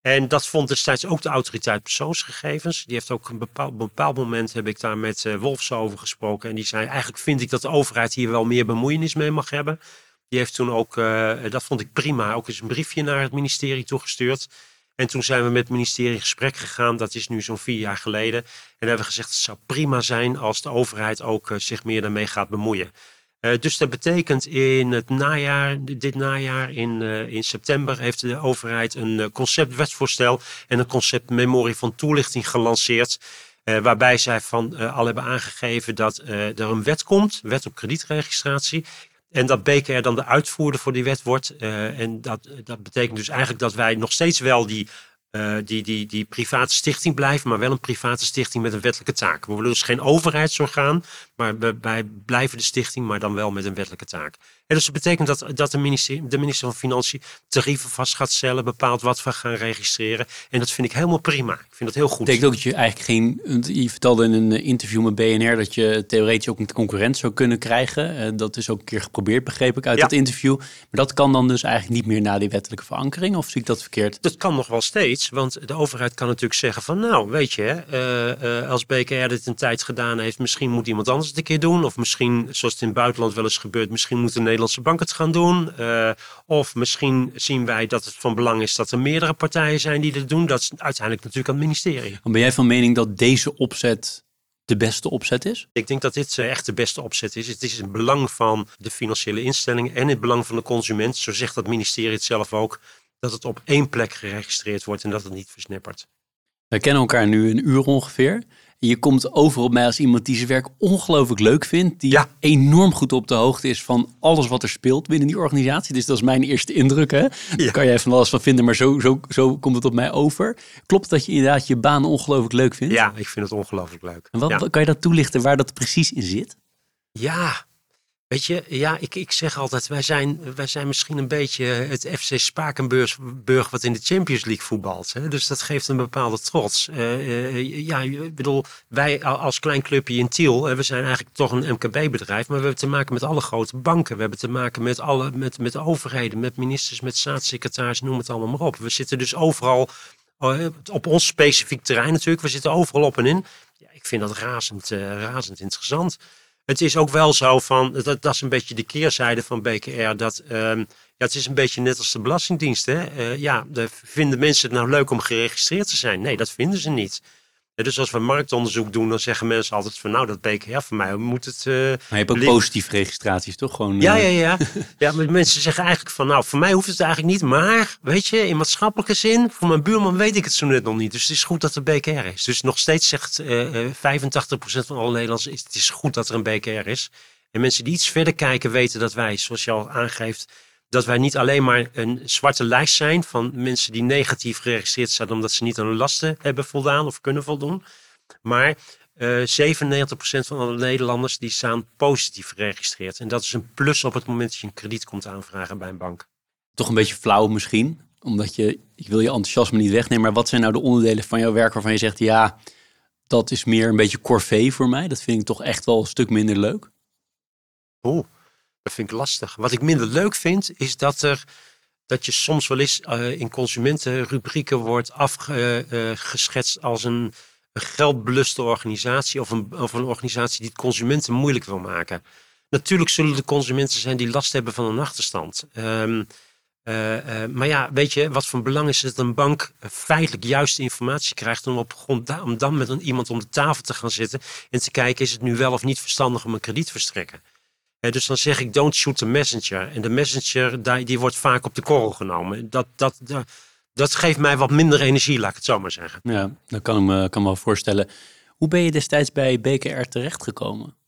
en dat vond destijds ook de autoriteit persoonsgegevens. Die heeft ook een bepaald, bepaald moment heb ik daar met uh, Wolfs over gesproken. En die zei, eigenlijk vind ik dat de overheid hier wel meer bemoeienis mee mag hebben. Die heeft toen ook, uh, dat vond ik prima, ook eens een briefje naar het ministerie toegestuurd. En toen zijn we met het ministerie in gesprek gegaan. Dat is nu zo'n vier jaar geleden. En hebben we gezegd, het zou prima zijn als de overheid ook uh, zich meer daarmee gaat bemoeien. Uh, dus dat betekent in het najaar, dit najaar, in, uh, in september, heeft de overheid een uh, conceptwetsvoorstel en een conceptmemorie van toelichting gelanceerd. waarbij zij van al hebben aangegeven dat er een wet komt, wet op kredietregistratie. En dat BKR dan de uitvoerder voor die wet wordt. en dat, dat betekent dus eigenlijk dat wij nog steeds wel die die, die, die private stichting blijven, maar wel een private stichting met een wettelijke taak. We willen dus geen overheidsorgaan, maar wij blijven de stichting, maar dan wel met een wettelijke taak. En dus dat betekent dat, dat de, minister, de minister van Financiën tarieven vast gaat stellen, bepaalt wat we gaan registreren. En dat vind ik helemaal prima. Ik vind dat heel goed. Betekent ook dat je eigenlijk geen. Je vertelde in een interview met BNR dat je theoretisch ook een concurrent zou kunnen krijgen. Eh, dat is ook een keer geprobeerd, begreep ik uit dat interview. Maar dat kan dan dus eigenlijk niet meer na die wettelijke verankering, of zie ik dat verkeerd? Dat kan nog wel steeds, want de overheid kan natuurlijk zeggen van nou, weet je, uh, uh, als BKR dit een tijd gedaan heeft, misschien moet iemand anders het een keer doen. Of misschien, zoals het in het buitenland wel eens gebeurt, misschien moet de Nederlandse bank het gaan doen. Uh, of misschien zien wij dat het van belang is dat er meerdere partijen zijn die dit doen. Dat is uiteindelijk natuurlijk aan het ministerie. Ben jij van mening dat deze opzet de beste opzet is? Ik denk dat dit echt de beste opzet is. Het is in het belang van de financiële instellingen en in het belang van de consument. Zo zegt dat ministerie het zelf ook. Dat het op één plek geregistreerd wordt en dat het niet versnippert. We kennen elkaar nu een uur ongeveer. Je komt over op mij als iemand die zijn werk ongelooflijk leuk vindt. Die enorm goed op de hoogte is van alles wat er speelt binnen die organisatie. Dus dat is mijn eerste indruk. Hè? Daar kan jij van alles van vinden, maar zo, zo, zo komt het op mij over. Klopt dat je inderdaad je baan ongelooflijk leuk vindt? Ja, ik vind het ongelooflijk leuk. En wat, Kan je dat toelichten waar dat precies in zit? Ja, Weet je, ja, ik, ik zeg altijd, wij zijn, wij zijn misschien een beetje het FC Spakenburg wat in de Champions League voetbalt. Hè? Dus dat geeft een bepaalde trots. Uh, uh, ja, ik bedoel, wij als klein clubje in Tiel, we zijn eigenlijk toch een MKB-bedrijf, maar we hebben te maken met alle grote banken. We hebben te maken met, alle, met, met overheden, met ministers, met staatssecretaris, noem het allemaal maar op. We zitten dus overal op ons specifiek terrein natuurlijk. We zitten overal op en in. Ja, ik vind dat razend, razend interessant het is ook wel zo van, dat, dat is een beetje de keerzijde van BKR, dat um, ja, het is een beetje net als de Belastingdienst. Hè? Uh, ja, de, vinden mensen het nou leuk om geregistreerd te zijn? Nee, dat vinden ze niet dus als we marktonderzoek doen, dan zeggen mensen altijd van nou, dat BKR voor mij moet het. Uh, maar je hebt ook positieve registraties, toch? Gewoon, ja, uh... ja, ja. ja, maar mensen zeggen eigenlijk van nou, voor mij hoeft het eigenlijk niet. Maar weet je, in maatschappelijke zin, voor mijn buurman weet ik het zo net nog niet. Dus het is goed dat er BKR is. Dus nog steeds zegt uh, 85% van alle Nederlanders, is, het is goed dat er een BKR is. En mensen die iets verder kijken weten dat wij, zoals je al aangeeft, dat wij niet alleen maar een zwarte lijst zijn van mensen die negatief geregistreerd zijn omdat ze niet aan hun lasten hebben voldaan of kunnen voldoen. Maar uh, eh, 97% van alle Nederlanders die staan positief geregistreerd. En dat is een plus op het moment dat je een krediet komt aanvragen bij een bank. Toch een beetje flauw misschien, omdat je, ik wil je enthousiasme niet wegnemen, maar wat zijn nou de onderdelen van jouw werk waarvan je zegt, ja, dat is meer een beetje corvée voor mij. Dat vind ik toch echt wel een stuk minder leuk. Oeh. Dat vind ik lastig. Wat ik minder leuk vind, is dat er dat je soms wel eens uh, in consumentenrubrieken wordt afgeschetst uh, als een, een geldbeluste organisatie of een, of een organisatie die het consumenten moeilijk wil maken. Natuurlijk zullen er consumenten zijn die last hebben van een achterstand. Uh, maar ja, weet je, wat van belang is dat een bank feitelijk juiste informatie krijgt om, op grond, om dan met iemand om de tafel te gaan zitten en te kijken, is het nu wel of niet verstandig om een krediet te verstrekken dus dan zeg ik don't shoot the messenger. En de messenger die, die wordt vaak op de korrel genomen. Dat, dat, dat, dat, geeft mij wat minder energie, laat ik het zo maar zeggen. Ja, dat kan ik me, kan me wel voorstellen. Hoe ben je destijds bij BKR terechtgekomen?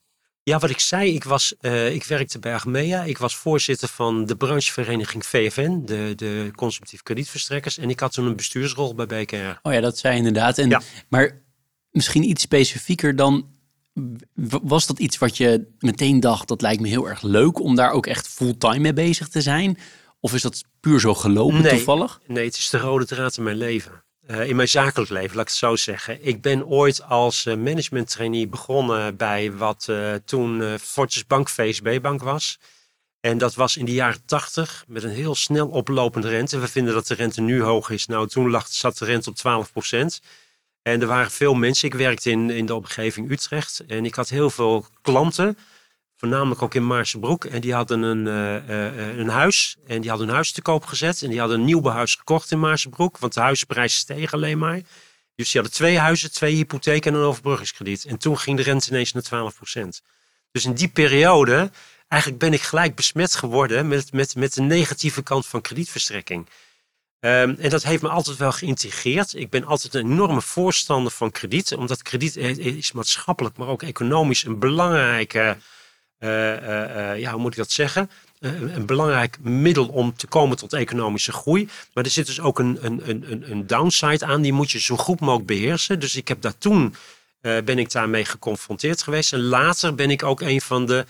Ja, wat ik zei, ik, was, uh, ik werkte bij Achmea. Ik was voorzitter van de branchevereniging VFN, de, de consumptief kredietverstrekkers. En ik had toen een bestuursrol bij BKR. Oh ja, dat zei inderdaad. En, ja. Maar misschien iets specifieker dan was dat iets wat je meteen dacht, dat lijkt me heel erg leuk om daar ook echt fulltime mee bezig te zijn? Of is dat puur zo gelopen toevallig? Nee, het is de rode draad in mijn leven. Uh, in mijn zakelijk leven, laat ik het zo zeggen. Ik ben ooit als uh, management trainee begonnen bij wat uh, toen Fortis Bank VSB Bank was. En dat was in de jaren 80 met een heel snel oplopende rente. We vinden dat de rente nu hoog is. Nou, toen lag, zat de rente op 12 procent. En er waren veel mensen. Ik werkte in, in de omgeving Utrecht. En ik had heel veel klanten. Voornamelijk ook in Maarsebroek. En die hadden een, uh, een huis. En die hadden een huis te koop gezet. En die hadden een nieuw huis gekocht in Maarsebroek. Want de huizenprijs steeg alleen maar. Dus die hadden twee huizen, twee hypotheken en een overbruggingskrediet. En toen ging de rente ineens naar 12 procent. Dus in die periode eigenlijk ben ik gelijk besmet geworden met, met, met de negatieve kant van kredietverstrekking. Um, en dat heeft me altijd wel geïntegreerd. Ik ben altijd een enorme voorstander van krediet, omdat krediet is maatschappelijk, maar ook economisch een belangrijke, uh, uh, ja, hoe moet ik dat zeggen? een belangrijk middel om te komen tot economische groei. Maar er zit dus ook een, een, een, een downside aan, die moet je zo goed mogelijk beheersen. Dus ik heb daar toen, ben ik daarmee geconfronteerd geweest. En later ben ik ook een van de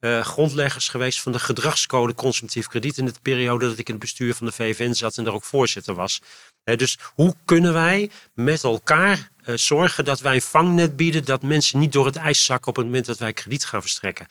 uh, grondleggers geweest van de gedragscode consumptief krediet in de periode dat ik in het bestuur van de VVN zat en daar ook voorzitter was. dus hoe kunnen wij met elkaar uh, zorgen dat wij een vangnet bieden dat mensen niet door het ijs zakken op het moment dat wij krediet gaan verstrekken?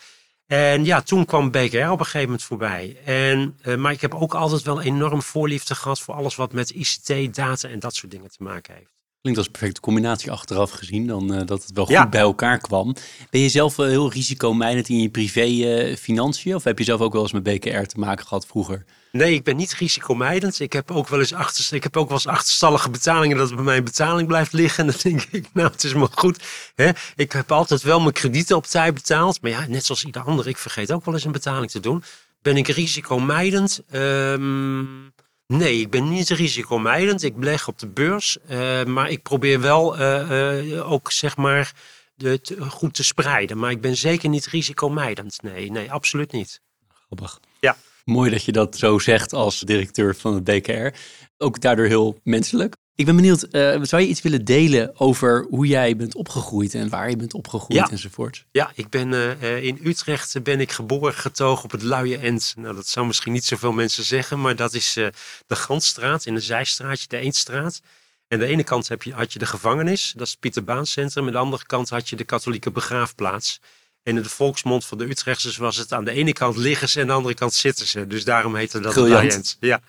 En ja, toen kwam BKR op een gegeven moment voorbij. En, uh, maar ik heb ook altijd wel enorm voorliefde gehad voor alles wat met ICT, data en dat soort dingen te maken heeft. Klinkt als perfecte combinatie achteraf gezien, dan uh, dat het wel goed bij elkaar kwam. Ben je zelf wel heel risicomijdend in je privé uh, financiën? Of heb je zelf ook wel eens met BKR te maken gehad vroeger? Nee, ik ben niet risicomijdend. Ik heb ook wel eens, achter, ik heb ook wel eens achterstallige betalingen dat het bij mijn betaling blijft liggen. En dan denk ik, nou, het is maar goed. Hè? Ik heb altijd wel mijn kredieten op tijd betaald. Maar ja, net zoals ieder ander, ik vergeet ook wel eens een betaling te doen. Ben ik risicomijdend? Um, Nee, ik ben niet risicomijdend. Ik beleg op de beurs. Uh, maar ik probeer wel uh, uh, ook zeg maar de, te, goed te spreiden. Maar ik ben zeker niet risicomijdend. Nee, nee, absoluut niet. Grappig. Ja. Mooi dat je dat zo zegt als directeur van het BKR. Ook daardoor heel menselijk. Ik ben benieuwd, uh, zou je iets willen delen over hoe jij bent opgegroeid en waar je bent opgegroeid ja. enzovoort? Ja, ik ben uh, in Utrecht ben ik geboren getogen op het Luie End. Nou, dat zou misschien niet zoveel mensen zeggen, maar dat is uh, de Gansstraat in de Zijstraatje, de Eendstraat. En aan de ene kant heb je, had je de gevangenis, dat is het Pieter Baan Centrum. Aan de andere kant had je de katholieke begraafplaats. En in de volksmond van de Utrechters was het aan de ene kant liggen ze en aan de andere kant zitten ze. Dus daarom heette dat Briljant. het Luie End. Ja.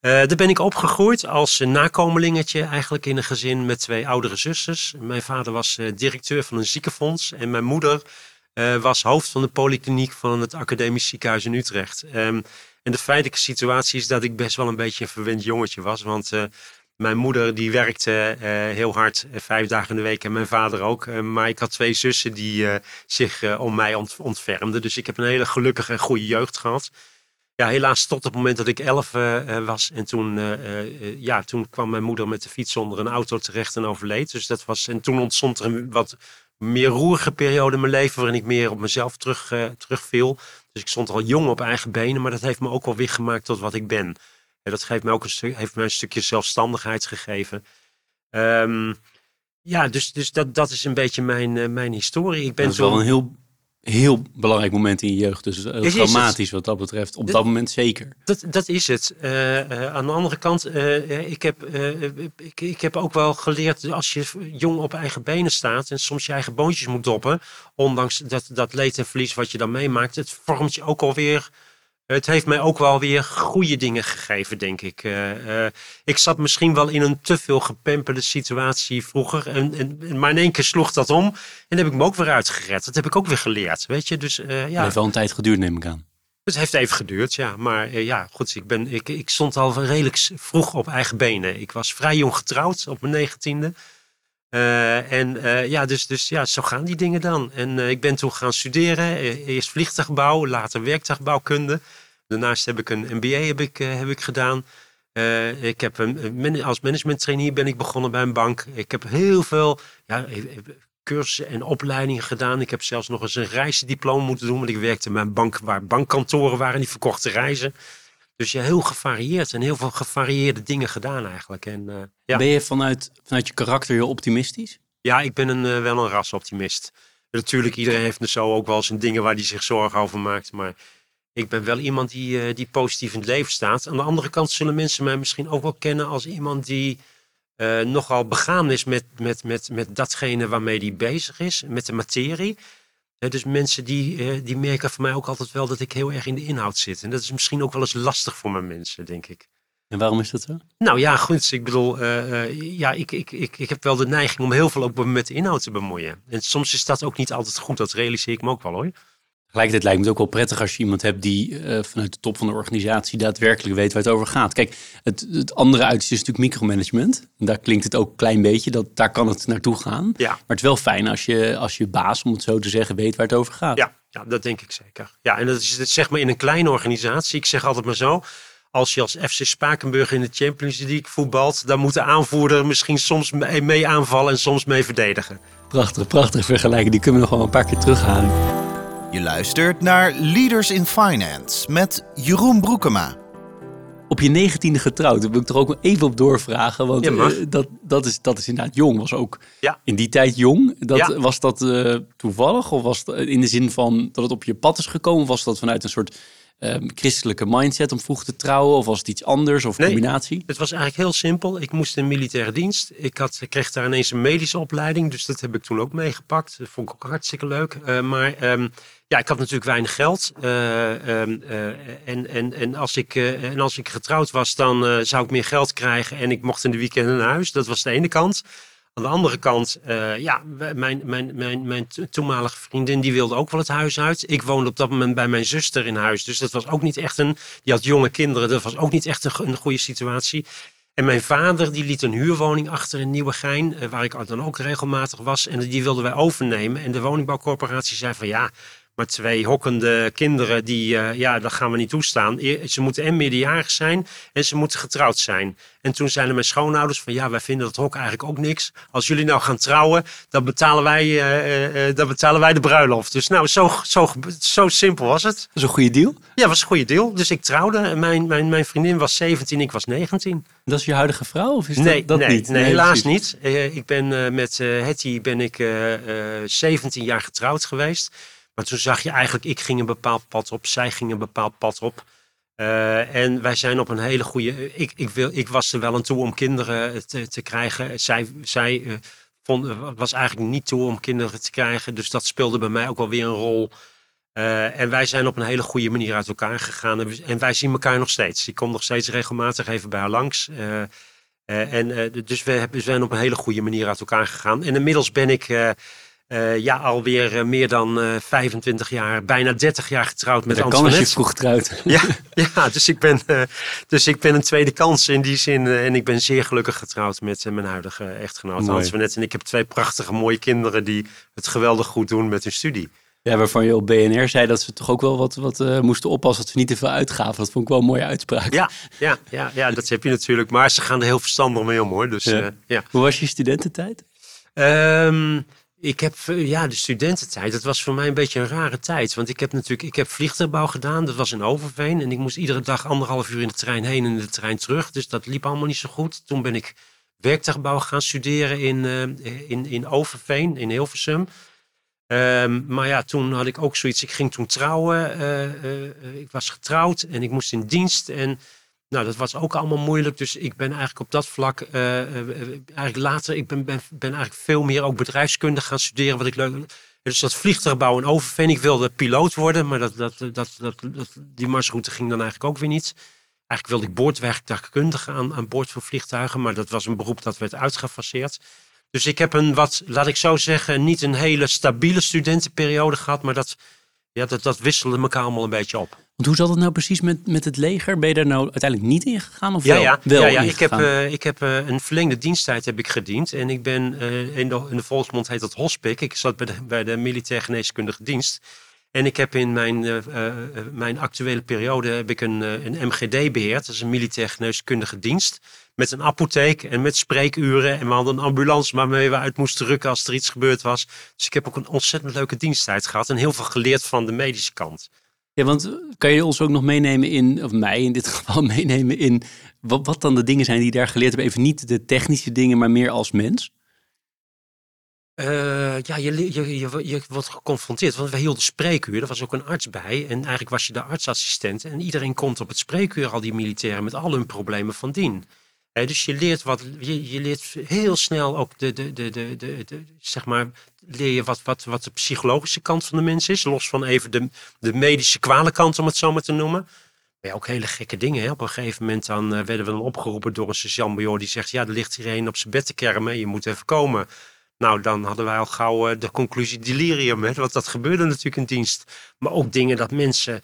Uh, daar ben ik opgegroeid als nakomelingetje eigenlijk in een gezin met twee oudere zusters. Mijn vader was uh, directeur van een ziekenfonds en mijn moeder uh, was hoofd van de polykliniek van het academisch ziekenhuis in Utrecht. Um, en de feitelijke situatie is dat ik best wel een beetje een verwend jongetje was, want mijn moeder die werkte heel hard, vijf dagen in de week en mijn vader ook. maar ik had twee zussen die zich om mij ont ontfermden, dus ik heb een hele gelukkige en goede jeugd gehad ja, helaas tot het moment dat ik elf uh, was. En toen, uh, ja, toen kwam mijn moeder met de fiets onder een auto terecht en overleed. Dus dat was, en toen ontstond er een wat meer roerige periode in mijn leven... waarin ik meer op mezelf terug, terugviel. Dus ik stond al jong op eigen benen. Maar dat heeft me ook wel weer gemaakt tot wat ik ben. En dat geeft me ook een stuk, heeft me een stukje zelfstandigheid gegeven. Um, ja, dus, dus dat, dat is een beetje mijn, mijn historie. Ik ben dat is wel een heel heel belangrijk moment in je jeugd. Dus heel is traumatisch wat dat betreft. Op dat, dat moment zeker. Dat, dat is het. Uh, uh, aan de andere kant, uh, ik, heb, ik, ik heb ook wel geleerd... als je jong op eigen benen staat... en soms je eigen boontjes moet doppen... ondanks dat, dat leed en verlies wat je dan meemaakt... het vormt je ook alweer het heeft mij ook wel weer goede dingen gegeven, denk ik. Uh, uh, ik zat misschien wel in een te veel gepemperde situatie vroeger. En, en, maar in één keer sloeg dat om. En heb ik me ook weer uitgered. Dat heb ik ook weer geleerd, weet je. Dus, uh, ja. Het heeft wel een tijd geduurd, neem ik aan. Het heeft even geduurd, ja. Maar ja, goed, ik, ben, ik, ik stond al redelijk vroeg op eigen benen. Ik was vrij jong getrouwd, op mijn negentiende. Uh, en uh, ja, dus, dus ja, zo gaan die dingen dan. En uh, ik ben toen gaan studeren. Eerst vliegtuigbouw, later werktuigbouwkunde. Daarnaast heb ik een MBA heb ik, heb ik gedaan. ik heb een, als management trainee ben ik begonnen bij een bank. Ik heb heel veel ja, cursussen en opleidingen gedaan. Ik heb zelfs nog eens een reisdiploma moeten doen. Want ik werkte bij een bank waar bankkantoren waren die verkochten reizen. Dus je heel gevarieerd en heel veel gevarieerde dingen gedaan eigenlijk. En, uh, ja. Ben je vanuit, vanuit je karakter heel optimistisch? Ja, ik ben een, uh, wel een rasoptimist. Natuurlijk, iedereen heeft er zo ook wel zijn dingen waar hij zich zorgen over maakt. Maar ik ben wel iemand die, uh, die positief in het leven staat. Aan de andere kant zullen mensen mij misschien ook wel kennen als iemand die eh, nogal begaan is met, met, met, met datgene waarmee hij bezig is, met de materie. Dus mensen die, die merken van mij ook altijd wel dat ik heel erg in de inhoud zit. En dat is misschien ook wel eens lastig voor mijn mensen, denk ik. En waarom is dat zo? Nou ja, goed. Ik bedoel, eh, eh, ja, ik, ik, ik, ik heb wel de neiging om heel veel ook met de inhoud te bemoeien. En soms is dat ook niet altijd goed. Dat realiseer ik me ook wel hoor. Tegelijkertijd lijkt me het ook wel prettig als je iemand hebt die eh, vanuit de top van de organisatie daadwerkelijk weet waar het over gaat. Kijk, het, het andere uiterste is natuurlijk micromanagement. En daar klinkt het ook een klein beetje, dat, daar kan het naartoe gaan. Ja. Maar het is wel fijn als je, als je baas, om het zo te zeggen, weet waar het over gaat. Ja, ja, dat denk ik zeker. Ja, en dat is het, zeg maar in een kleine organisatie. Ik zeg altijd maar zo. Als je als FC Spakenburg in de Champions League voetbalt, dan moet de aanvoerder misschien soms mee aanvallen en soms mee verdedigen. Prachtig, prachtig vergelijking. Die kunnen we nog wel een paar keer terughalen. Je luistert naar Leaders in Finance met Jeroen Broekema. Op je negentiende getrouwd, daar wil ik er ook even op doorvragen. Want Ja, eh, dat, dat, is, dat is inderdaad jong. Was ook Ja. in die tijd jong. Dat, Ja. Was dat eh, toevallig? Of was het in de zin van dat het op je pad is gekomen? Was dat vanuit een soort ehm, christelijke mindset om vroeg te trouwen? Of was het iets anders? Of Nee. combinatie? Het was eigenlijk heel simpel. Ik moest in militaire dienst. Ik, had, ik kreeg daar ineens een medische opleiding. Dus dat heb ik toen ook meegepakt. Dat vond ik ook hartstikke leuk. Eh, maar ehm, ja, ik had natuurlijk weinig geld. Eh, ehm, eh, en, en, en, als ik, eh, en als ik getrouwd was, dan zou ik meer geld krijgen. En ik mocht in de weekenden naar huis. Dat was de ene kant. Aan de andere kant, ja, mijn, mijn, mijn, mijn to- toenmalige vriendin die wilde ook wel het huis uit. Ik woonde op dat moment bij mijn zuster in huis. Dus dat was ook niet echt een. Die had jonge kinderen. Dat was ook niet echt een, een goede situatie. En mijn vader die liet een huurwoning achter in Nieuwegein, waar ik dan ook regelmatig was. En die wilden wij overnemen. En de woningbouwcorporatie zei van ja, maar twee hokkende kinderen, die, eh, ja, dat gaan we niet toestaan. E- Ze moeten en meerderjarig zijn en ze moeten getrouwd zijn. En toen zeiden mijn schoonouders van ja, wij vinden dat hok eigenlijk ook niks. Als jullie nou gaan trouwen, dan betalen wij, eh, eh, dan betalen wij de bruiloft. Dus nou, zo, zo, zo simpel was het. Dat is een goede deal. Ja, was een goede deal. Dus ik trouwde. Mijn, mijn, mijn vriendin was 17, ik was 19. Dat is je huidige vrouw? Of is nee, dat, dat nee, niet? nee, helaas precies. niet. Ik ben met Hetty ben ik eh, eh, 17 jaar getrouwd geweest. Maar toen zag je eigenlijk, ik ging een bepaald pad op, zij ging een bepaald pad op. Eh, en wij zijn op een hele goede. Ik, ik, wil, ik was er wel aan toe om kinderen te, te krijgen. Zij, zij eh, vond, was eigenlijk niet toe om kinderen te krijgen. Dus dat speelde bij mij ook wel weer een rol. Eh, en wij zijn op een hele goede manier uit elkaar gegaan. En, wij zien elkaar nog steeds. Ik kom nog steeds regelmatig even bij haar langs. Eh, eh, en, eh, dus we, hebben, we zijn op een hele goede manier uit elkaar gegaan. En inmiddels ben ik eh, ja, alweer eh, meer dan eh 25 jaar, bijna 30 jaar getrouwd met Dat kan als je Antoinette. vroeg getrouwd. Ja, ja dus, ik ben, dus ik ben een tweede kans in die zin. en ik ben zeer gelukkig getrouwd met mijn huidige echtgenoot Mooi. Antoinette. En ik heb twee prachtige mooie kinderen die het geweldig goed doen met hun studie. Ja, waarvan je op BNR zei dat ze toch ook wel wat, wat moesten oppassen dat ze niet te veel uitgaven. Dat vond ik wel een mooie uitspraak. Ja, ja, ja, ja, dat heb je natuurlijk. Maar ze gaan er heel verstandig mee om hoor. Dus Ja. ja. ja. Hoe was je studententijd? Ehm, ik heb, eh, ja, de studententijd, dat was voor mij een beetje een rare tijd. Want ik heb natuurlijk, ik heb vliegtuigbouw gedaan, dat was in Overveen. En ik moest iedere dag anderhalf uur in de trein heen en in de trein terug. Dus dat liep allemaal niet zo goed. Toen ben ik werktuigbouw gaan studeren in, eh, in, in Overveen, in Hilversum. Ehm, maar ja, toen had ik ook zoiets. Ik ging toen trouwen. eh, ik was getrouwd en ik moest in dienst. En nou, dat was ook allemaal moeilijk. Dus ik ben eigenlijk op dat vlak, eh, eh, eigenlijk later, ik ben, ben, ben eigenlijk veel meer ook bedrijfskunde gaan studeren. Wat ik leuk. Dus dat vliegtuigbouw in Overveen. Ik wilde piloot worden, maar dat, dat, dat, dat, die marsroute ging dan eigenlijk ook weer niet. Eigenlijk wilde ik boordwerktuigkundige aan, aan boord van vliegtuigen, maar dat was een beroep dat werd uitgefaseerd. Dus ik heb een wat, laat ik zo zeggen, niet een hele stabiele studentenperiode gehad, maar dat, ja, dat, dat wisselde elkaar allemaal een beetje op. Want hoe zat het nou precies met, met het leger? Ben je daar nou uiteindelijk niet in gegaan? Of Ja, wel? ja, wel ja, ja. Ik heb, eh, ik heb eh, een verlengde diensttijd heb ik gediend. En ik ben eh, in, de, in de volksmond heet dat hospic. Ik zat bij de, bij de militair geneeskundige dienst. En ik heb in mijn, mijn actuele periode heb ik een, een MGD beheerd. Dat is een militair geneeskundige dienst. Met een apotheek en met spreekuren. En we hadden een ambulance waarmee we uit moesten rukken als er iets gebeurd was. Dus ik heb ook een ontzettend leuke diensttijd gehad. En heel veel geleerd van de medische kant. Ja, want eh, kan je ons ook nog meenemen in, of mij in dit geval meenemen in, wat, wat dan de dingen zijn die je daar geleerd hebben? Even niet de technische dingen, maar meer als mens. Eh, ja, je, je, je, je wordt geconfronteerd. Want we hielden spreekuur. Er was ook een arts bij. En eigenlijk was je de artsassistent. En iedereen komt op het spreekuur, al die militairen, met al hun problemen van dien. Dus je leert, wat, je, leert heel snel ook de, de, de, de, de, zeg maar, leer je wat, wat, wat de psychologische kant van de mens is. Los van even de, de medische kwalenkant, om het zo maar te noemen. Maar ook hele gekke dingen. Hè? Op een gegeven moment dan, uh, werden we dan opgeroepen door een sergeant-major die zegt: Ja, er ligt hier een op zijn bed te kermen, je moet even komen. Nou, dan hadden wij al gauw uh, de conclusie delirium, hè? want dat gebeurde natuurlijk in dienst. Maar ook dingen dat mensen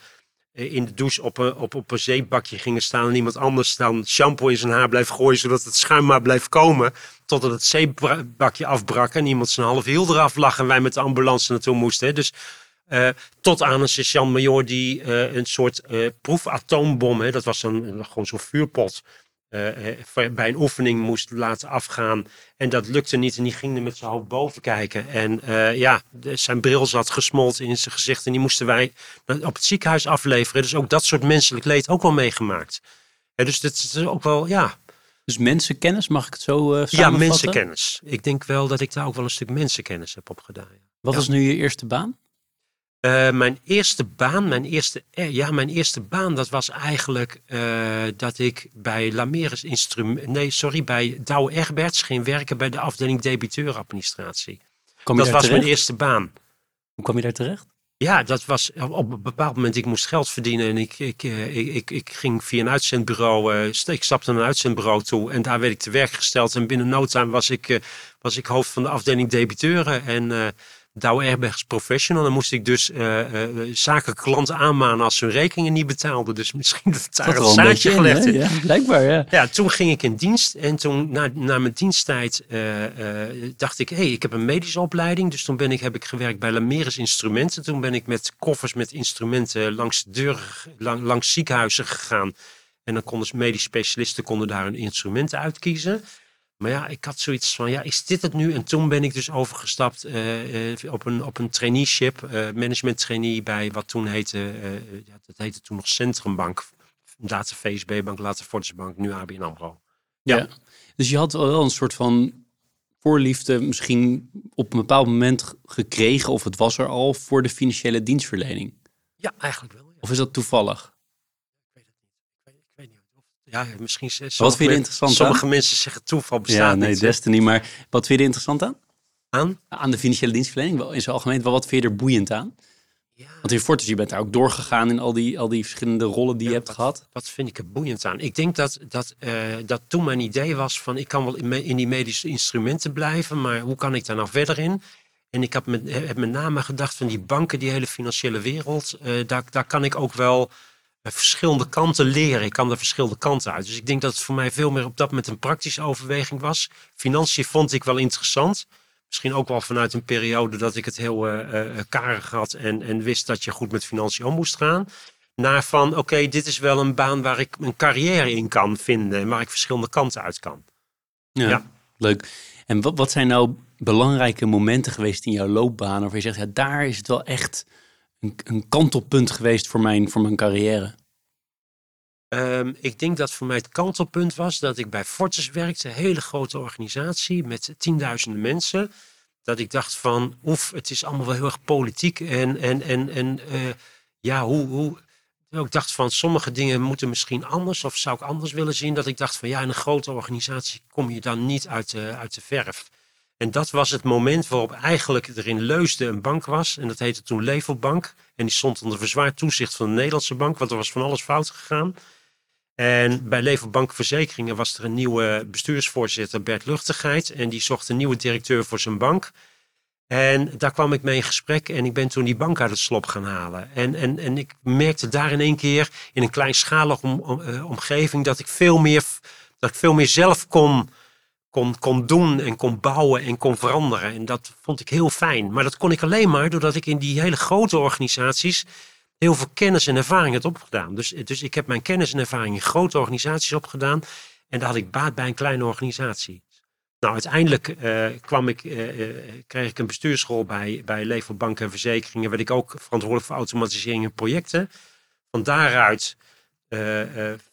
in de douche op een, op, op een zeepbakje gingen staan en iemand anders dan shampoo in zijn haar blijft gooien, zodat het schuim maar blijft komen. Totdat het zeepbakje afbrak en iemand zijn halve hiel eraf lag en wij met de ambulance naartoe moesten. Dus uh, tot aan een sergeant-major die uh, een soort uh, proefatoombom, hè, dat was een, gewoon zo'n vuurpot, bij een oefening moest laten afgaan. En dat lukte niet en die ging er met zijn hoofd boven kijken. En ja, zijn bril zat gesmolten in zijn gezicht en die moesten wij op het ziekenhuis afleveren. Dus ook dat soort menselijk leed ook wel meegemaakt. dus dat is ook wel, ja, dus mensenkennis, mag ik het zo uh, Ja, mensenkennis. Ik denk wel dat ik daar ook wel een stuk mensenkennis heb opgedaan. Wat ja. was nu je eerste baan? Uh, mijn eerste baan, mijn eerste, ja, mijn eerste baan, dat was eigenlijk uh, dat ik bij Lameres Instrument, nee, sorry, bij Douwe Egberts ging werken bij de afdeling debiteuradministratie. Dat was terecht? mijn eerste baan. Hoe kwam je daar terecht? Ja, dat was op een bepaald moment, ik moest geld verdienen en ik, ik, ik, ik, ik ging via een uitzendbureau, uh, ik stapte naar een uitzendbureau toe en daar werd ik te werk gesteld. En binnen no time was ik, was ik hoofd van de afdeling debiteuren en Douwe Airbags Professional. Dan moest ik dus uh, uh, zakelijke klanten aanmanen als ze hun rekeningen niet betaalden. Dus misschien dat daar een zaadje gelegd in. Ja, blijkbaar, ja. Ja, toen ging ik in dienst. En toen, na, na mijn diensttijd, uh, dacht ik... hé, hey, ik heb een medische opleiding. Dus toen ben ik, heb ik gewerkt bij Lameres Instrumenten. Toen ben ik met koffers met instrumenten langs, de deuren, lang, langs ziekenhuizen gegaan. En dan konden medisch specialisten konden daar hun instrumenten uitkiezen. Maar ja, ik had zoiets van, ja, is dit het nu? En toen ben ik dus overgestapt uh, uh, op, een, op een traineeship, uh, management trainee bij wat toen heette, ja, dat heette toen nog Centrumbank. Later VSB-bank, later Fortisbank, nu ABN AMRO. Ja. ja. dus je had wel een soort van voorliefde misschien op een bepaald moment gekregen, of het was er al, voor de financiële dienstverlening. Ja, eigenlijk wel. Ja. Of is dat toevallig? Ja, misschien Wat vind je interessant Sommige aan? mensen zeggen toeval bestaat ja, nee, niet. Destiny. Maar wat vind je er interessant aan? Aan? Aan de financiële dienstverlening in zijn algemeen. Wat vind je er boeiend aan? Ja. Want in Fortis, je bent daar ook doorgegaan in al die, al die verschillende rollen die ja, je hebt wat, gehad. Wat vind ik er boeiend aan? Ik denk dat, dat, uh, dat toen mijn idee was van ik kan wel in, in, die medische instrumenten blijven, maar hoe kan ik daar nou verder in? En ik heb met, heb met name gedacht van die banken, die hele financiële wereld, uh, daar, daar kan ik ook wel verschillende kanten leren. Ik kan er verschillende kanten uit. Dus ik denk dat het voor mij veel meer op dat moment een praktische overweging was. Financiën vond ik wel interessant. Misschien ook wel vanuit een periode dat ik het heel uh, uh, karig had en, en wist dat je goed met financiën om moest gaan. Naar van, oké, okay, dit is wel een baan waar ik een carrière in kan vinden en waar ik verschillende kanten uit kan. Ja, ja. leuk. En wat, wat zijn nou belangrijke momenten geweest in jouw loopbaan waarvan je zegt, ja, daar is het wel echt een, kantelpunt geweest voor mijn, voor mijn carrière? Um, ik denk dat voor mij het kantelpunt was dat ik bij Fortis werkte, een hele grote organisatie met tienduizenden mensen. Dat ik dacht van, oef, het is allemaal wel heel erg politiek. En, en, en, en uh, ja, hoe, hoe. Ik dacht van, sommige dingen moeten misschien anders of zou ik anders willen zien. Dat ik dacht van, ja, in een grote organisatie kom je dan niet uit uit de verf. En dat was het moment waarop eigenlijk er in Leusden een bank was. En dat heette toen Levelbank. En die stond onder verzwaard toezicht van de Nederlandse bank. Want er was van alles fout gegaan. En bij Levelbank Verzekeringen was er een nieuwe bestuursvoorzitter, Bert Luchtigheid. En die zocht een nieuwe directeur voor zijn bank. En daar kwam ik mee in gesprek en ik ben toen die bank uit het slop gaan halen. En, en, en ik merkte daar in één keer in een kleinschalige om, om, uh, omgeving dat ik veel meer, dat ik veel meer zelf kon, kon, kon doen en kon bouwen en kon veranderen. En dat vond ik heel fijn. Maar dat kon ik alleen maar doordat ik in die hele grote organisaties heel veel kennis en ervaring had opgedaan. Dus, dus ik heb mijn kennis en ervaring in grote organisaties opgedaan. En daar had ik baat bij een kleine organisatie. Nou, uiteindelijk uh, kwam ik, uh, kreeg ik een bestuursschool bij, bij en Verzekeringen. Werd ik ook verantwoordelijk voor automatisering en projecten. Van daaruit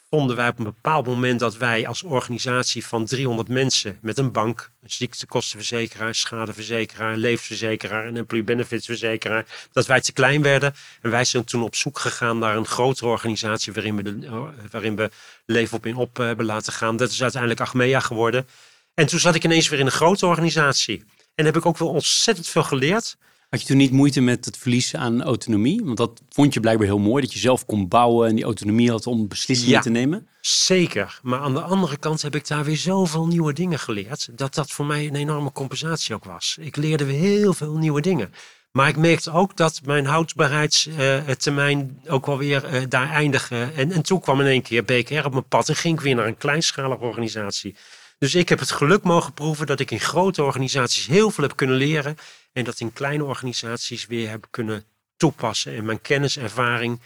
vonden wij op een bepaald moment dat wij als organisatie van 300 mensen met een bank, een ziektekostenverzekeraar, schadeverzekeraar, levensverzekeraar en employee benefits verzekeraar, dat wij te klein werden. En wij zijn toen op zoek gegaan naar een grotere organisatie waarin we, de, waarin we Leven op in op hebben laten gaan. Dat is uiteindelijk Achmea geworden. En toen zat ik ineens weer in een grote organisatie. En heb ik ook wel ontzettend veel geleerd. Had je toen niet moeite met het verliezen aan autonomie? Want dat vond je blijkbaar heel mooi, dat je zelf kon bouwen en die autonomie had om beslissingen te nemen. Zeker, maar aan de andere kant heb ik daar weer zoveel nieuwe dingen geleerd, dat dat voor mij een enorme compensatie ook was. Ik leerde weer heel veel nieuwe dingen. Maar ik merkte ook dat mijn houdbaarheidstermijn ook wel weer uh, daar eindigde. En, en toen kwam in één keer BKR op mijn pad en ging ik weer naar een kleinschalige organisatie. Dus ik heb het geluk mogen proeven dat ik in grote organisaties heel veel heb kunnen leren. En dat in kleine organisaties weer heb kunnen toepassen. En mijn kennis, ervaring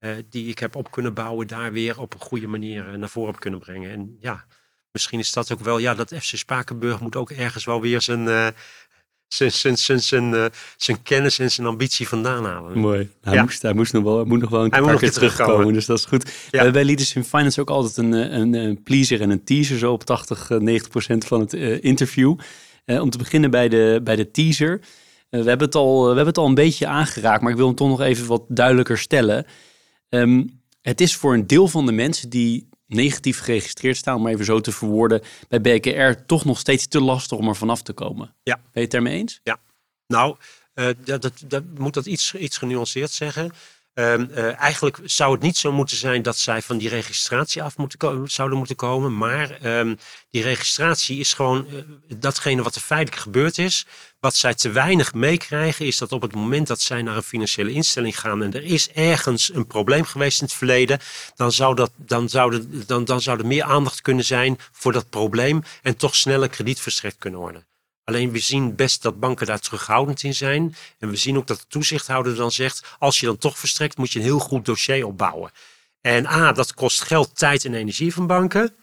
uh, die ik heb op kunnen bouwen, daar weer op een goede manier uh, naar voren heb kunnen brengen. En ja, misschien is dat ook wel, ja, dat FC Spakenburg moet ook ergens wel weer zijn, uh, zijn, zijn, zijn, zijn, zijn kennis en zijn ambitie vandaan halen. Mooi. Hij, ja. moest, hij moest nog wel, moet nog wel een hij paar keer terugkomen, terugkomen, dus dat is goed. Ja. bij Leaders in Finance ook altijd een, een, een pleaser en een teaser, zo op 80, 90 procent van het interview. Om te beginnen bij de, bij de teaser. we, hebben het al, we hebben het al een beetje aangeraakt, maar ik wil hem toch nog even wat duidelijker stellen. Um, het is voor een deel van de mensen die negatief geregistreerd staan, om even zo te verwoorden, bij BKR toch nog steeds te lastig om er vanaf te komen. Ja. Ben je het daarmee eens? Ja. Nou, uh, dat, dat, dat, moet dat iets, iets genuanceerd zeggen. Um, uh, eigenlijk zou het niet zo moeten zijn dat zij van die registratie af moeten zouden moeten komen. Maar um, die registratie is gewoon uh, datgene wat er feitelijk gebeurd is. Wat zij te weinig meekrijgen is dat op het moment dat zij naar een financiële instelling gaan en er is ergens een probleem geweest in het verleden, dan zou, dat, dan zou, er, dan, dan zou er meer aandacht kunnen zijn voor dat probleem en toch sneller krediet verstrekt kunnen worden. Alleen we zien best dat banken daar terughoudend in zijn. En we zien ook dat de toezichthouder dan zegt, als je dan toch verstrekt, moet je een heel goed dossier opbouwen. En A, dat kost geld, tijd en energie van banken.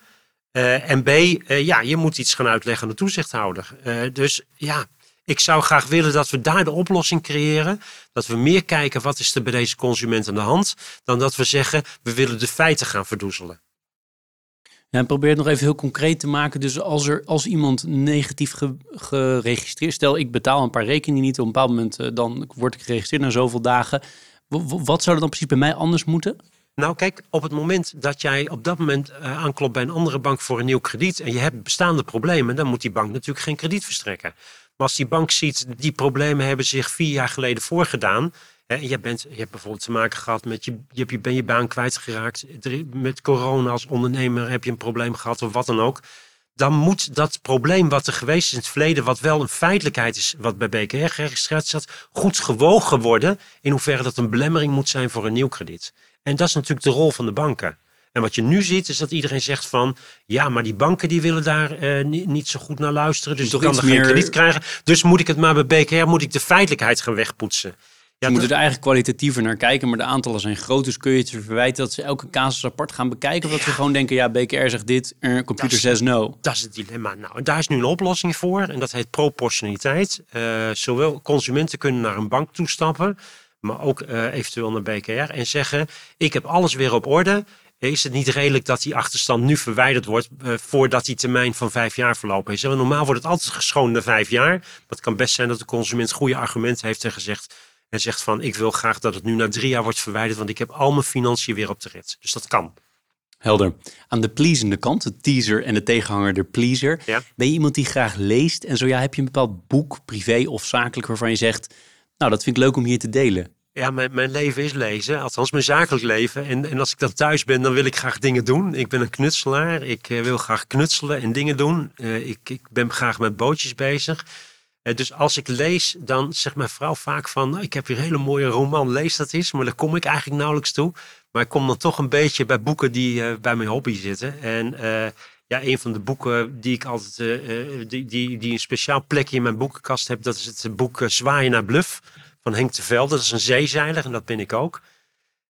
Uh, en B, uh, ja, je moet iets gaan uitleggen aan de toezichthouder. Uh, dus ja, ik zou graag willen dat we daar de oplossing creëren. Dat we meer kijken wat is er bij deze consument aan de hand. Dan dat we zeggen, we willen de feiten gaan verdoezelen. Ja, probeer het nog even heel concreet te maken. Dus als, er, als iemand negatief ge, geregistreerd... Stel, ik betaal een paar rekeningen niet. Op een bepaald moment uh, dan word ik geregistreerd na zoveel dagen. Wat zou er dan precies bij mij anders moeten? Nou, kijk, op het moment dat jij op dat moment uh, aanklopt bij een andere bank voor een nieuw krediet en je hebt bestaande problemen, dan moet die bank natuurlijk geen krediet verstrekken. Maar als die bank ziet, die problemen hebben zich vier jaar geleden voorgedaan, je, bent, je hebt bijvoorbeeld te maken gehad met je, je, je ben je baan kwijtgeraakt. Met corona als ondernemer heb je een probleem gehad of wat dan ook. Dan moet dat probleem wat er geweest is in het verleden, wat wel een feitelijkheid is, wat bij BKR geregistreerd staat, goed gewogen worden. In hoeverre dat een belemmering moet zijn voor een nieuw krediet. En dat is natuurlijk de rol van de banken. En wat je nu ziet is dat iedereen zegt van ja, maar die banken die willen daar uh, niet, niet, zo goed naar luisteren. Dus ik kan er meer... geen krediet krijgen. Dus moet ik het maar bij BKR, moet ik de feitelijkheid gaan wegpoetsen. Ja, moeten er eigenlijk kwalitatiever naar kijken, maar de aantallen zijn groot. Dus kun je het verwijten dat ze elke casus apart gaan bekijken? Of dat ze gewoon denken, ja, BKR zegt dit, er, computer zegt no. Dat is het dilemma. Nou, en daar is nu een oplossing voor. En dat heet proportionaliteit. Uh, zowel consumenten kunnen naar een bank toestappen, maar ook uh, eventueel naar BKR. En zeggen, ik heb alles weer op orde. Is het niet redelijk dat die achterstand nu verwijderd wordt uh, voordat die termijn van vijf jaar verlopen is? En normaal wordt het altijd geschoond na vijf jaar. Maar het kan best zijn dat de consument goede argumenten heeft en gezegd en zegt van ik wil graag dat het nu na drie jaar wordt verwijderd, want ik heb al mijn financiën weer op de rit. Dus dat kan. Helder. Aan de pleasende kant, de teaser en de tegenhanger, de pleaser. Ja. Ben je iemand die graag leest? En zo ja, heb je een bepaald boek, privé of zakelijk, waarvan je zegt, nou dat vind ik leuk om hier te delen? Ja, mijn, mijn leven is lezen, althans mijn zakelijk leven. En, en als ik dan thuis ben, dan wil ik graag dingen doen. Ik ben een knutselaar, ik uh, wil graag knutselen en dingen doen. Uh, ik, ik ben graag met bootjes bezig. Uh, dus als ik lees, dan zegt mijn vrouw vaak van... Nou, ik heb hier een hele mooie roman, lees dat eens. Maar daar kom ik eigenlijk nauwelijks toe. Maar ik kom dan toch een beetje bij boeken die uh, bij mijn hobby zitten. En uh, ja, een van de boeken die ik altijd... die, die, die een speciaal plekje in mijn boekenkast heb... dat is het boek Zwaaien naar Bluff van Henk de Velde. Dat is een zeezeiler en dat ben ik ook.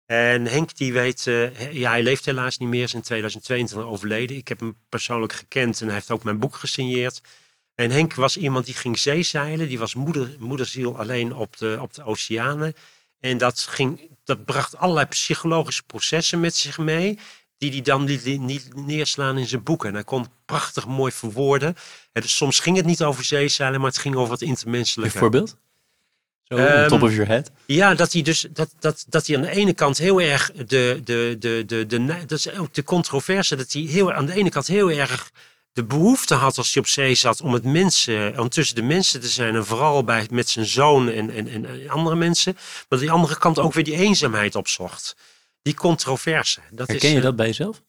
En Henk die weet, ja hij leeft helaas niet meer, is in 2022 overleden. Ik heb hem persoonlijk gekend en hij heeft ook mijn boek gesigneerd. En Henk was iemand die ging zeezeilen. Die was moeder, moederziel alleen op de, op de oceanen. En dat, ging, dat bracht allerlei psychologische processen met zich mee. die hij dan niet, niet neerslaan in zijn boeken. En hij kon prachtig mooi verwoorden. En dus soms ging het niet over zeezeilen, maar het ging over het intermenselijke. Bijvoorbeeld? Zo, on Ehm, top of your head. Ja, dat hij dus dat, dat, dat hij aan de ene kant heel erg de, de, de, de, de, dat is ook de controverse, dat hij heel, aan de ene kant heel erg de behoefte had als hij op zee zat om het mensen, om tussen de mensen te zijn en vooral bij, met zijn zoon en, en, en andere mensen. Maar aan die andere kant ook weer die eenzaamheid opzocht. Die controverse. Dat Herken is, je eh, dat bij jezelf?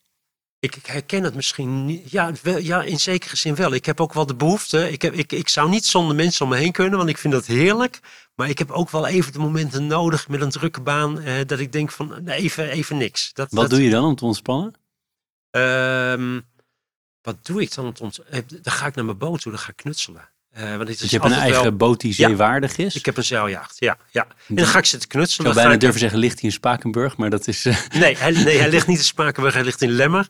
ik, ik herken het misschien niet. Ja, wel, ja, in zekere zin wel. Ik heb ook wel de behoefte. Ik, heb, ik, ik zou niet zonder mensen om me heen kunnen, want ik vind dat heerlijk. Maar ik heb ook wel even de momenten nodig met een drukke baan. Eh, dat ik denk van even, even niks. Dat, Wat dat, doe je dan om te ontspannen? Ehm, wat doe ik dan? eh, Dan ga ik naar mijn boot toe, dan ga ik knutselen. Eh, want het Dus je hebt een eigen wel- boot die Ja. zeewaardig is. Ik heb een zeiljacht, ja. ja. En dan ga ik zitten Ik knutselen. zou dan ga bijna ik- durven zeggen, ligt hij in Spakenburg, maar dat is... eh, Nee, hij, nee, hij ligt niet in Spakenburg, hij ligt in Lemmer.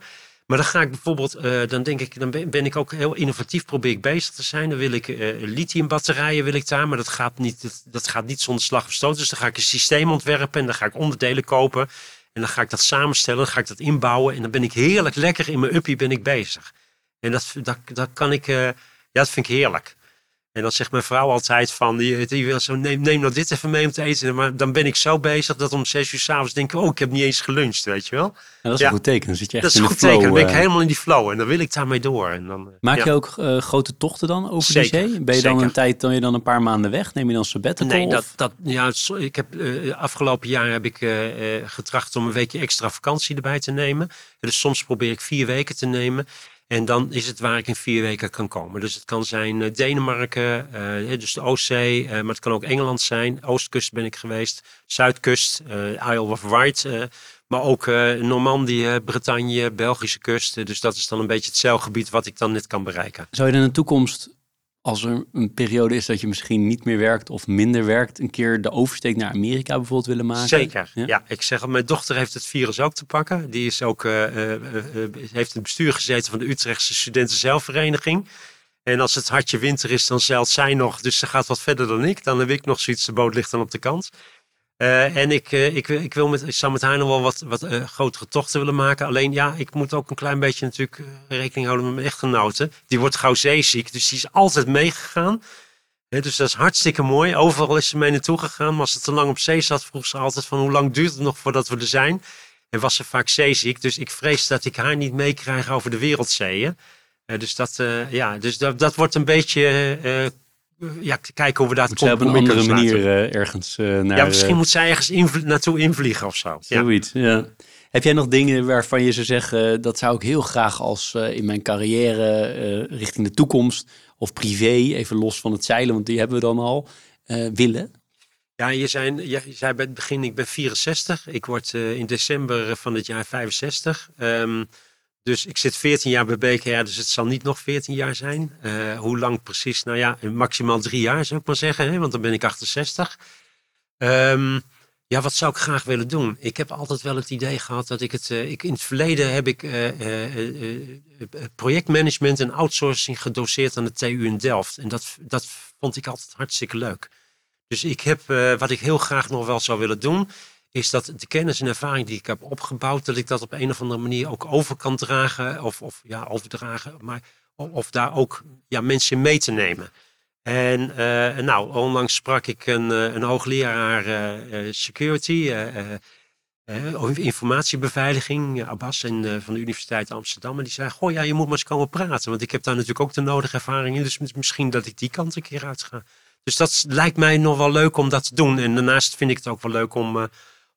Maar dan ga ik bijvoorbeeld, dan denk ik, dan ben, ben ik ook heel innovatief, probeer ik bezig te zijn. Dan wil ik lithiumbatterijen wil ik daar, maar dat gaat, niet, dat, dat gaat niet zonder slag of stoot. Dus dan ga ik een systeem ontwerpen en dan ga ik onderdelen kopen. En dan ga ik dat samenstellen, dan ga ik dat inbouwen. En dan ben ik heerlijk lekker in mijn uppie ben ik bezig. En dat, dat, dat kan ik, eh, ja, dat vind ik heerlijk. En dan zegt mijn vrouw altijd van, die, die wil zo, neem, neem nou dit even mee om te eten. Maar dan ben ik zo bezig dat om zes uur s'avonds denk ik, oh, ik heb niet eens geluncht, weet je wel. dat is Ja. een goed teken. Dan zit je echt Dat is een goed teken. Dan ben ik eh. helemaal in die flow en dan wil ik daarmee door. En dan, eh, Maak ja. je ook grote tochten dan over de zee? Ben je dan een tijd, dan je dan een paar maanden weg? Neem je dan sabbatical? Nee, dat, dat, ja, ik heb, afgelopen jaar heb ik getracht om een weekje extra vakantie erbij te nemen. Dus soms probeer ik vier weken te nemen. En dan is het waar ik in vier weken kan komen. Dus het kan zijn eh, Denemarken, eh, dus de Oostzee. eh, maar het kan ook Engeland zijn. Oostkust ben ik geweest. Zuidkust, eh Isle of Wight. maar ook Normandië, Bretagne, Belgische kust. Dus dat is dan een beetje het zeilgebied wat ik dan net kan bereiken. Zou je in de toekomst, als er een periode is dat je misschien niet meer werkt of minder werkt, een keer de oversteek naar Amerika bijvoorbeeld willen maken? Zeker. Ja? Ja? ik zeg al, mijn dochter heeft het virus ook te pakken. Die is ook, eh, eh, eh, heeft in het bestuur gezeten van de Utrechtse Studentenzelfvereniging. En als het hartje winter is, dan zeilt zij nog. Dus ze gaat wat verder dan ik. Dan heb ik nog zoiets, de boot ligt dan op de kant. Eh, en ik, eh, ik, ik, wil met, ik zou met haar nog wel wat, wat eh, grotere tochten willen maken. Alleen ja, ik moet ook een klein beetje natuurlijk rekening houden met mijn echtgenote. Die wordt gauw zeeziek, dus die is altijd meegegaan. Dus dat is hartstikke mooi. Overal is ze mee naartoe gegaan. Maar als ze te lang op zee zat, vroeg ze altijd van hoe lang duurt het nog voordat we er zijn. En was ze vaak zeeziek. Dus ik vrees dat ik haar niet meekrijg over de wereldzeeën. Dus dat, ja, dus dat, dat wordt een beetje... eh, ja, kijken hoe we zij op een andere manier eh, ergens eh, naar... Ja, misschien moet zij ergens naartoe invliegen of zo. Zoiets, ja. Heb jij nog dingen waarvan je zou zeggen, dat zou ik heel graag als in mijn carrière richting de toekomst of privé, even los van het zeilen, want die hebben we dan al, willen? Ja, je, zijn, je, zei bij het begin, ik ben 64. Ik word in december van het jaar 65. Ehm, dus ik zit 14 jaar bij BKR, dus het zal niet nog 14 jaar zijn. Eh, hoe lang precies? Nou ja, maximaal drie jaar zou ik maar zeggen, hè, want dan ben ik 68. Ehm, ja, wat zou ik graag willen doen? Ik heb altijd wel het idee gehad dat ik het... eh, ik, in het verleden heb ik eh, projectmanagement en outsourcing gedoseerd aan de TU in Delft. En dat, dat vond ik altijd hartstikke leuk. Dus ik heb, wat ik heel graag nog wel zou willen doen, is dat de kennis en ervaring die ik heb opgebouwd, dat ik dat op een of andere manier ook over kan dragen. Of, of ja, overdragen, maar of, daar ook ja, mensen mee te nemen. En eh, nou, onlangs sprak ik een, eh, een hoogleraar eh, security, of informatiebeveiliging, Abbas en, van de Universiteit Amsterdam. En die zei, goh ja, je moet maar eens komen praten. Want ik heb daar natuurlijk ook de nodige ervaring in. Dus mis- misschien dat ik die kant een keer uit ga. Dus dat lijkt mij nog wel leuk om dat te doen. En daarnaast vind ik het ook wel leuk om,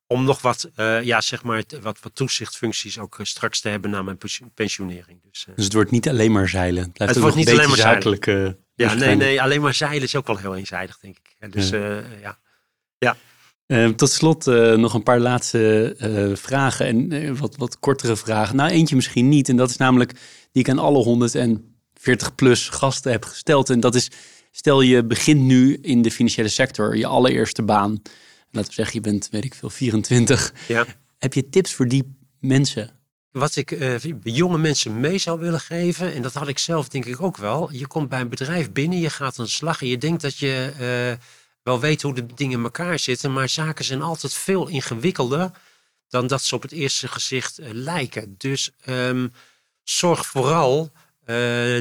om nog wat, eh, ja, zeg maar, wat, wat toezichtfuncties ook eh, straks te hebben na mijn pensionering. Dus, eh, Dus het wordt niet alleen maar zeilen. Het blijft Het ook wordt niet alleen maar zeilen. zakelijk. eh, ja, nee, nee, alleen maar zeilen is ook wel heel eenzijdig, denk ik. Ja, Dus Ja. eh, ja. Eh, tot slot nog een paar laatste vragen en wat, wat kortere vragen. Nou, eentje misschien niet. En dat is namelijk die ik aan alle 140 plus gasten heb gesteld. En dat is, stel je begint nu in de financiële sector, je allereerste baan. Laten we zeggen, je bent, weet ik veel, 24. Ja. Heb je tips voor die mensen? Wat ik eh, jonge mensen mee zou willen geven, en dat had ik zelf denk ik ook wel. Je komt bij een bedrijf binnen, je gaat aan de slag en je denkt dat je eh, wel weet hoe de dingen in elkaar zitten. Maar zaken zijn altijd veel ingewikkelder dan dat ze op het eerste gezicht eh, lijken. Dus ehm, zorg vooral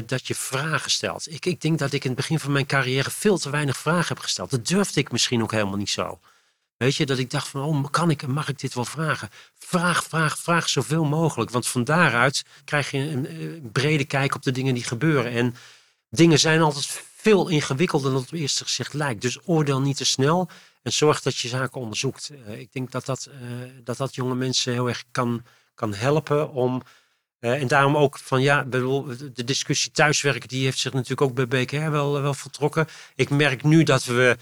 dat je vragen stelt. Ik, ik denk dat ik in het begin van mijn carrière veel te weinig vragen heb gesteld. Dat durfde ik misschien ook helemaal niet zo. Weet je, dat ik dacht van, oh, kan ik, mag ik dit wel vragen? Vraag, vraag, vraag zoveel mogelijk. Want van daaruit krijg je een, een brede kijk op de dingen die gebeuren. En dingen zijn altijd veel ingewikkelder dan het op eerste gezicht lijkt. Dus oordeel niet te snel en zorg dat je zaken onderzoekt. Uh, ik denk dat dat, uh, dat dat jonge mensen heel erg kan, kan helpen om. En daarom ook van ja, de discussie thuiswerken, die heeft zich natuurlijk ook bij BKR wel, wel voltrokken. Ik merk nu dat we,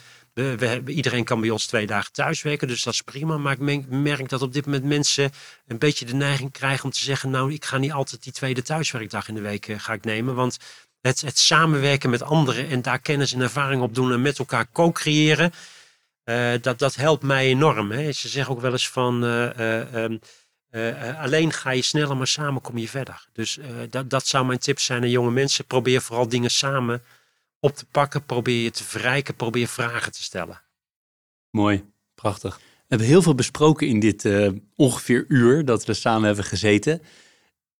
iedereen kan bij ons twee dagen thuiswerken, dus dat is prima. Maar ik merk dat op dit moment mensen een beetje de neiging krijgen om te zeggen, nou, ik ga niet altijd die tweede thuiswerkdag in de week ga ik nemen, want het, het samenwerken met anderen en daar kennis en ervaring op doen en met elkaar co-creëren. Uh, dat, dat helpt mij enorm. Hè. Ze zeggen ook wel eens van uh, uh, alleen ga je sneller, maar samen kom je verder. Dus dat, dat zou mijn tip zijn aan jonge mensen. Probeer vooral dingen samen op te pakken. Probeer je te verrijken. Probeer vragen te stellen. Mooi, prachtig. We hebben heel veel besproken in dit ongeveer uur dat we samen hebben gezeten.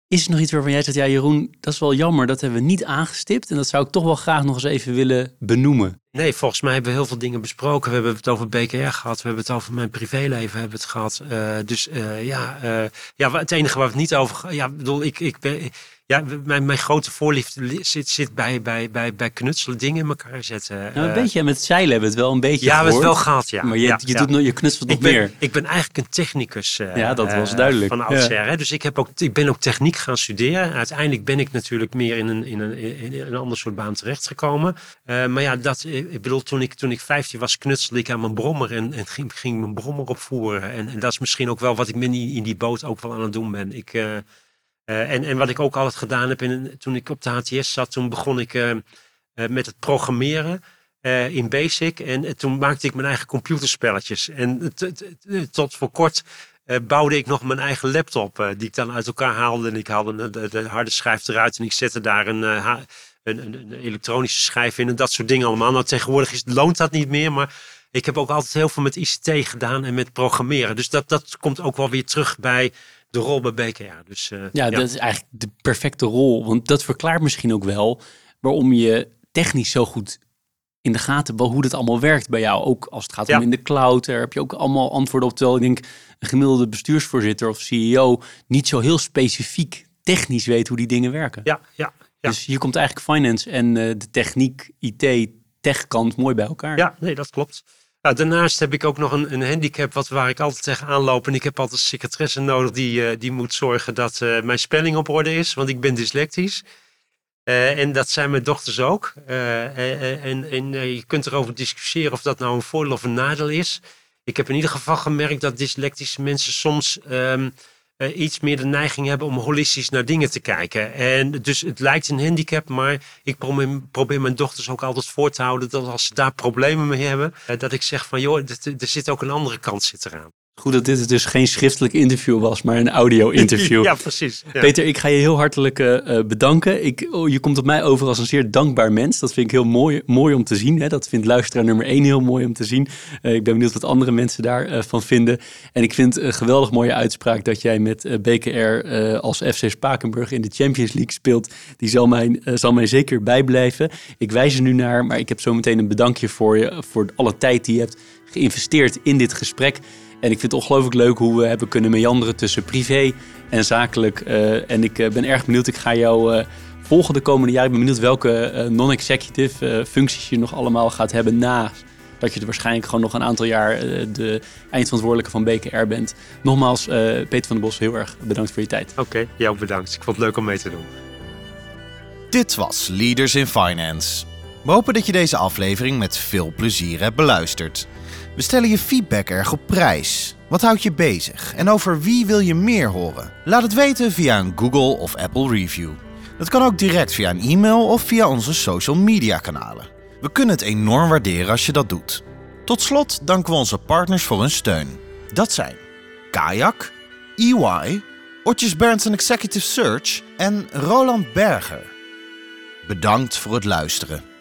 Is er nog iets waarvan jij zegt, ja Jeroen, dat is wel jammer, dat hebben we niet aangestipt. En dat zou ik toch wel graag nog eens even willen benoemen. Nee, volgens mij hebben we heel veel dingen besproken. We hebben het over BKR gehad, we hebben het over mijn privéleven hebben het gehad. Uh, dus uh, ja, uh, ja, het enige waar we het niet over... Ja, bedoel, ik, ik ben ja, mijn, mijn grote voorliefde zit, zit bij, bij, bij, bij knutselen, dingen in elkaar zetten. Nou, een beetje met zeilen hebben we het wel een beetje Ja, we hebben het wel gehad, ja. Maar je, ja, je, doet, ja. je knutselt nog ik ben, meer. Ik ben eigenlijk een technicus. Ja, dat was duidelijk. Van oudsher. Ja. Dus ik, heb ook, ik ben ook techniek gaan studeren. Uiteindelijk ben ik natuurlijk meer in een, in een, in een ander soort baan terechtgekomen. Maar ja, dat, ik bedoel, toen ik, toen ik 15 was, knutselde ik aan mijn brommer en, en ging, ging mijn brommer opvoeren. En, en dat is misschien ook wel wat ik in die, in die boot ook wel aan het doen ben. Ik... Uh, en, en wat ik ook altijd gedaan heb, in, toen ik op de HTS zat, toen begon ik uh, uh, met het programmeren in Basic. En toen maakte ik mijn eigen computerspelletjes. En tot voor kort bouwde ik nog mijn eigen laptop, die ik dan uit elkaar haalde. En ik haalde de, de harde schijf eruit en ik zette daar een, een, een, een, elektronische schijf in en dat soort dingen allemaal. Nou, tegenwoordig is, loont dat niet meer, maar ik heb ook altijd heel veel met ICT gedaan en met programmeren. Dus dat, dat komt ook wel weer terug bij de rol bij BKR. Dus, uh, ja, ja, dat is eigenlijk de perfecte rol. Want dat verklaart misschien ook wel waarom je technisch zo goed in de gaten hoe dat allemaal werkt bij jou. Ook als het gaat om ja. in de cloud, daar heb je ook allemaal antwoorden op. Terwijl ik denk, een gemiddelde bestuursvoorzitter of CEO niet zo heel specifiek technisch weet hoe die dingen werken. Ja, ja. Ja. Dus hier komt eigenlijk finance en uh, de techniek, IT, techkant mooi bij elkaar. Ja, nee, dat klopt. Nou, daarnaast heb ik ook nog een, een handicap wat, waar ik altijd tegenaan loop. En ik heb altijd een secretaresse nodig die, uh, die moet zorgen dat uh, mijn spelling op orde is. Want ik ben dyslectisch. Uh, en dat zijn mijn dochters ook. en en je kunt erover discussiëren of dat nou een voordeel of een nadeel is. Ik heb in ieder geval gemerkt dat dyslectische mensen soms... Um, uh, iets meer de neiging hebben om holistisch naar dingen te kijken. En dus het lijkt een handicap, maar ik probeer, mijn dochters ook altijd voor te houden dat als ze daar problemen mee hebben, uh, dat ik zeg van joh, er zit ook een andere kant zit eraan. Goed dat dit dus geen schriftelijk interview was, maar een audio-interview. ja, precies. Ja. Peter, ik ga je heel hartelijk uh, bedanken. Ik, oh, je komt op mij over als een zeer dankbaar mens. Dat vind ik heel mooi, mooi om te zien. Hè? Dat vindt luisteraar nummer één heel mooi om te zien. Uh, ik ben benieuwd wat andere mensen daarvan uh, van vinden. En ik vind een geweldig mooie uitspraak dat jij met BKR als FC Spakenburg in de Champions League speelt. Die zal mij, zal mij zeker bijblijven. Ik wijs er nu naar, maar ik heb zo meteen een bedankje voor je. Voor alle tijd die je hebt geïnvesteerd in dit gesprek. En ik vind het ongelooflijk leuk hoe we hebben kunnen meanderen tussen privé en zakelijk. Uh, en ik uh, ben erg benieuwd. Ik ga jou uh, volgen de komende jaren. Ik ben benieuwd welke non-executive functies je nog allemaal gaat hebben na dat je er waarschijnlijk gewoon nog een aantal jaar de eindverantwoordelijke van BKR bent. Nogmaals, Peter van der Bos, heel erg bedankt voor je tijd. Oké, okay, jou bedankt. Ik vond het leuk om mee te doen. Dit was Leaders in Finance. We hopen dat je deze aflevering met veel plezier hebt beluisterd. We stellen je feedback erg op prijs. Wat houdt je bezig en over wie wil je meer horen? Laat het weten via een Google of Apple review. Dat kan ook direct via een e-mail of via onze social media kanalen. We kunnen het enorm waarderen als je dat doet. Tot slot danken we onze partners voor hun steun. Dat zijn Kayak, EY, Otjes Berndsen Executive Search en Roland Berger. Bedankt voor het luisteren.